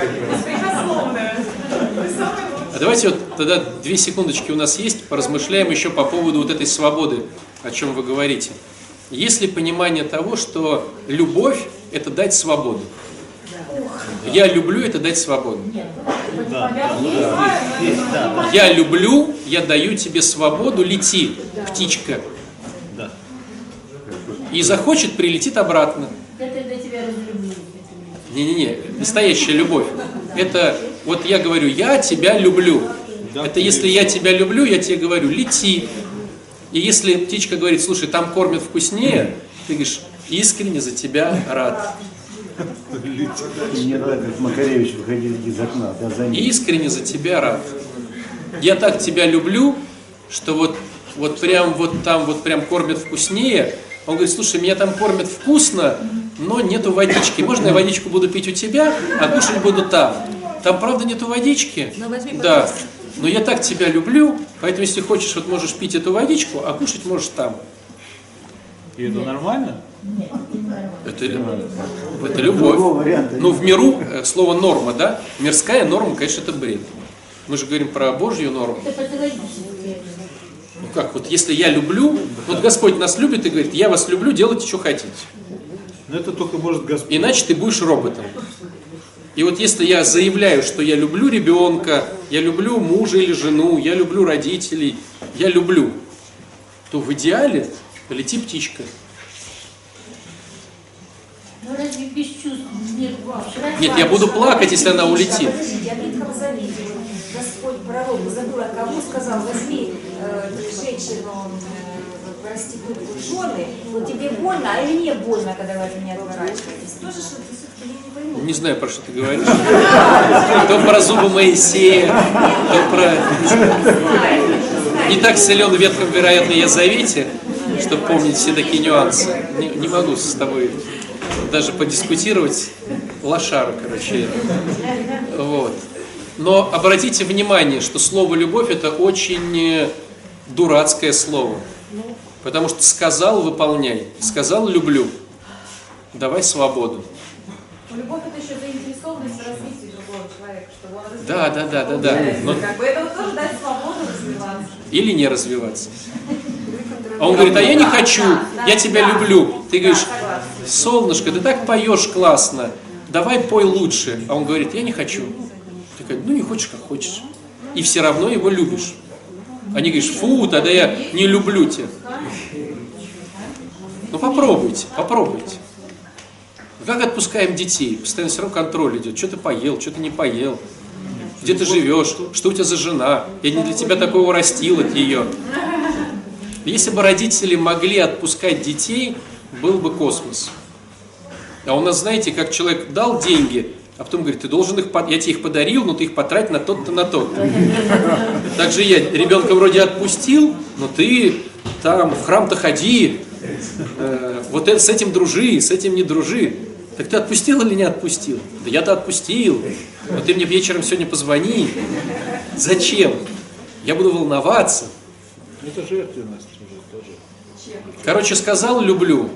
А давайте вот тогда две секундочки у нас есть, поразмышляем еще по поводу вот этой свободы, о чем вы говорите. Есть ли понимание того, что любовь – это дать свободу? Я люблю – это дать свободу. Я люблю, я даю тебе свободу, лети, птичка. И захочет, прилетит обратно. Не-не-не, настоящая любовь. Это, вот я говорю, я тебя люблю. Это если я тебя люблю, я тебе говорю, лети. И если птичка говорит, слушай, там кормят вкуснее, ты говоришь, искренне за тебя рад. Мне как Макаревич выходил из окна, да, за ним. Искренне за тебя рад. Я так тебя люблю, что вот, вот прям вот там вот прям кормят вкуснее. Он говорит, слушай, меня там кормят вкусно, но нету водички. Можно я водичку буду пить у тебя, а кушать буду там? Там правда нету водички? Ну, возьми, да. но я так тебя люблю, поэтому если хочешь, вот можешь пить эту водичку, а кушать можешь там. И это нормально? Нет, это. Это, это любовь. Ну, в миру э, слово норма, да? Мирская норма, конечно, это бред. Мы же говорим про Божью норму. Ну как, вот если я люблю, вот Господь нас любит и говорит, я вас люблю, делайте, что хотите. Но это только может Господь. Иначе ты будешь роботом. И вот если я заявляю, что я люблю ребенка, я люблю мужа или жену, я люблю родителей, я люблю, то в идеале лети птичка. Разве без чувств нет Разве- Нет, я буду плакать, если она улетит. Подождите, а Ветхом Завете Господь пророк, забыла кому, сказал, возьми э, женщину, э, проститутку жены, вот тебе больно, а или не больно, когда вы от меня отворачиваетесь? Тоже что-то все-таки я не пойму. Не знаю, про что ты говоришь. То про зубы Моисея, то про... Не так силен в Ветхом, вероятно, я Завете, чтобы помнить все такие нюансы. Не, не могу с тобой даже подискутировать. Лошара, короче. Вот. Но обратите внимание, что слово «любовь» это очень э, дурацкое слово. Потому что сказал – выполняй, сказал – люблю. Давай свободу. Любовь это еще заинтересованность в развитии другого человека, чтобы он развивался. Да, да, да, да, да. Но- Как бы это вот тоже дать свободу развиваться. Или не развиваться. А он говорит, а я не хочу, я тебя люблю. Ты говоришь, солнышко, ты так поешь классно, давай пой лучше. А он говорит, я не хочу. Ты говоришь, ну не хочешь, как хочешь. И все равно его любишь. Они говоришь, фу, тогда я не люблю тебя. Ну попробуйте, попробуйте. Как отпускаем детей? Постоянно все равно контроль идет. Что ты поел, что ты не поел. Где ты живешь, что у тебя за жена. Я не для тебя такого растил от ее. Если бы родители могли отпускать детей, был бы космос. А у нас, знаете, как человек дал деньги, а потом говорит, ты должен их, я тебе их подарил, но ты их потрать на тот-то, на тот-то. Также я ребенка вроде отпустил, но ты там в храм-то ходи, э, вот это- с этим дружи, с этим не дружи. Так ты отпустил или не отпустил? Да я-то отпустил, но ты мне вечером сегодня позвони. Зачем? Я буду волноваться. Это жертвенность. Короче, сказал люблю,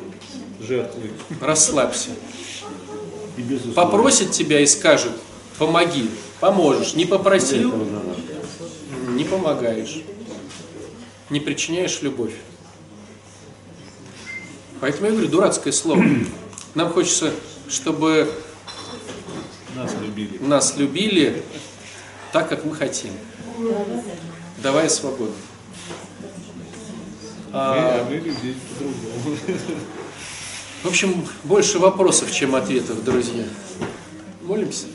Жертвы. расслабься. Попросит тебя и скажет, помоги, поможешь. Не попросил, не помогаешь. Не причиняешь любовь. Поэтому я говорю, дурацкое слово. <clears throat> Нам хочется, чтобы Нас любили. нас любили так, как мы хотим. Давай свободу. А, Мы, мы любили по-другому. в общем, больше вопросов, чем ответов, друзья. Молимся.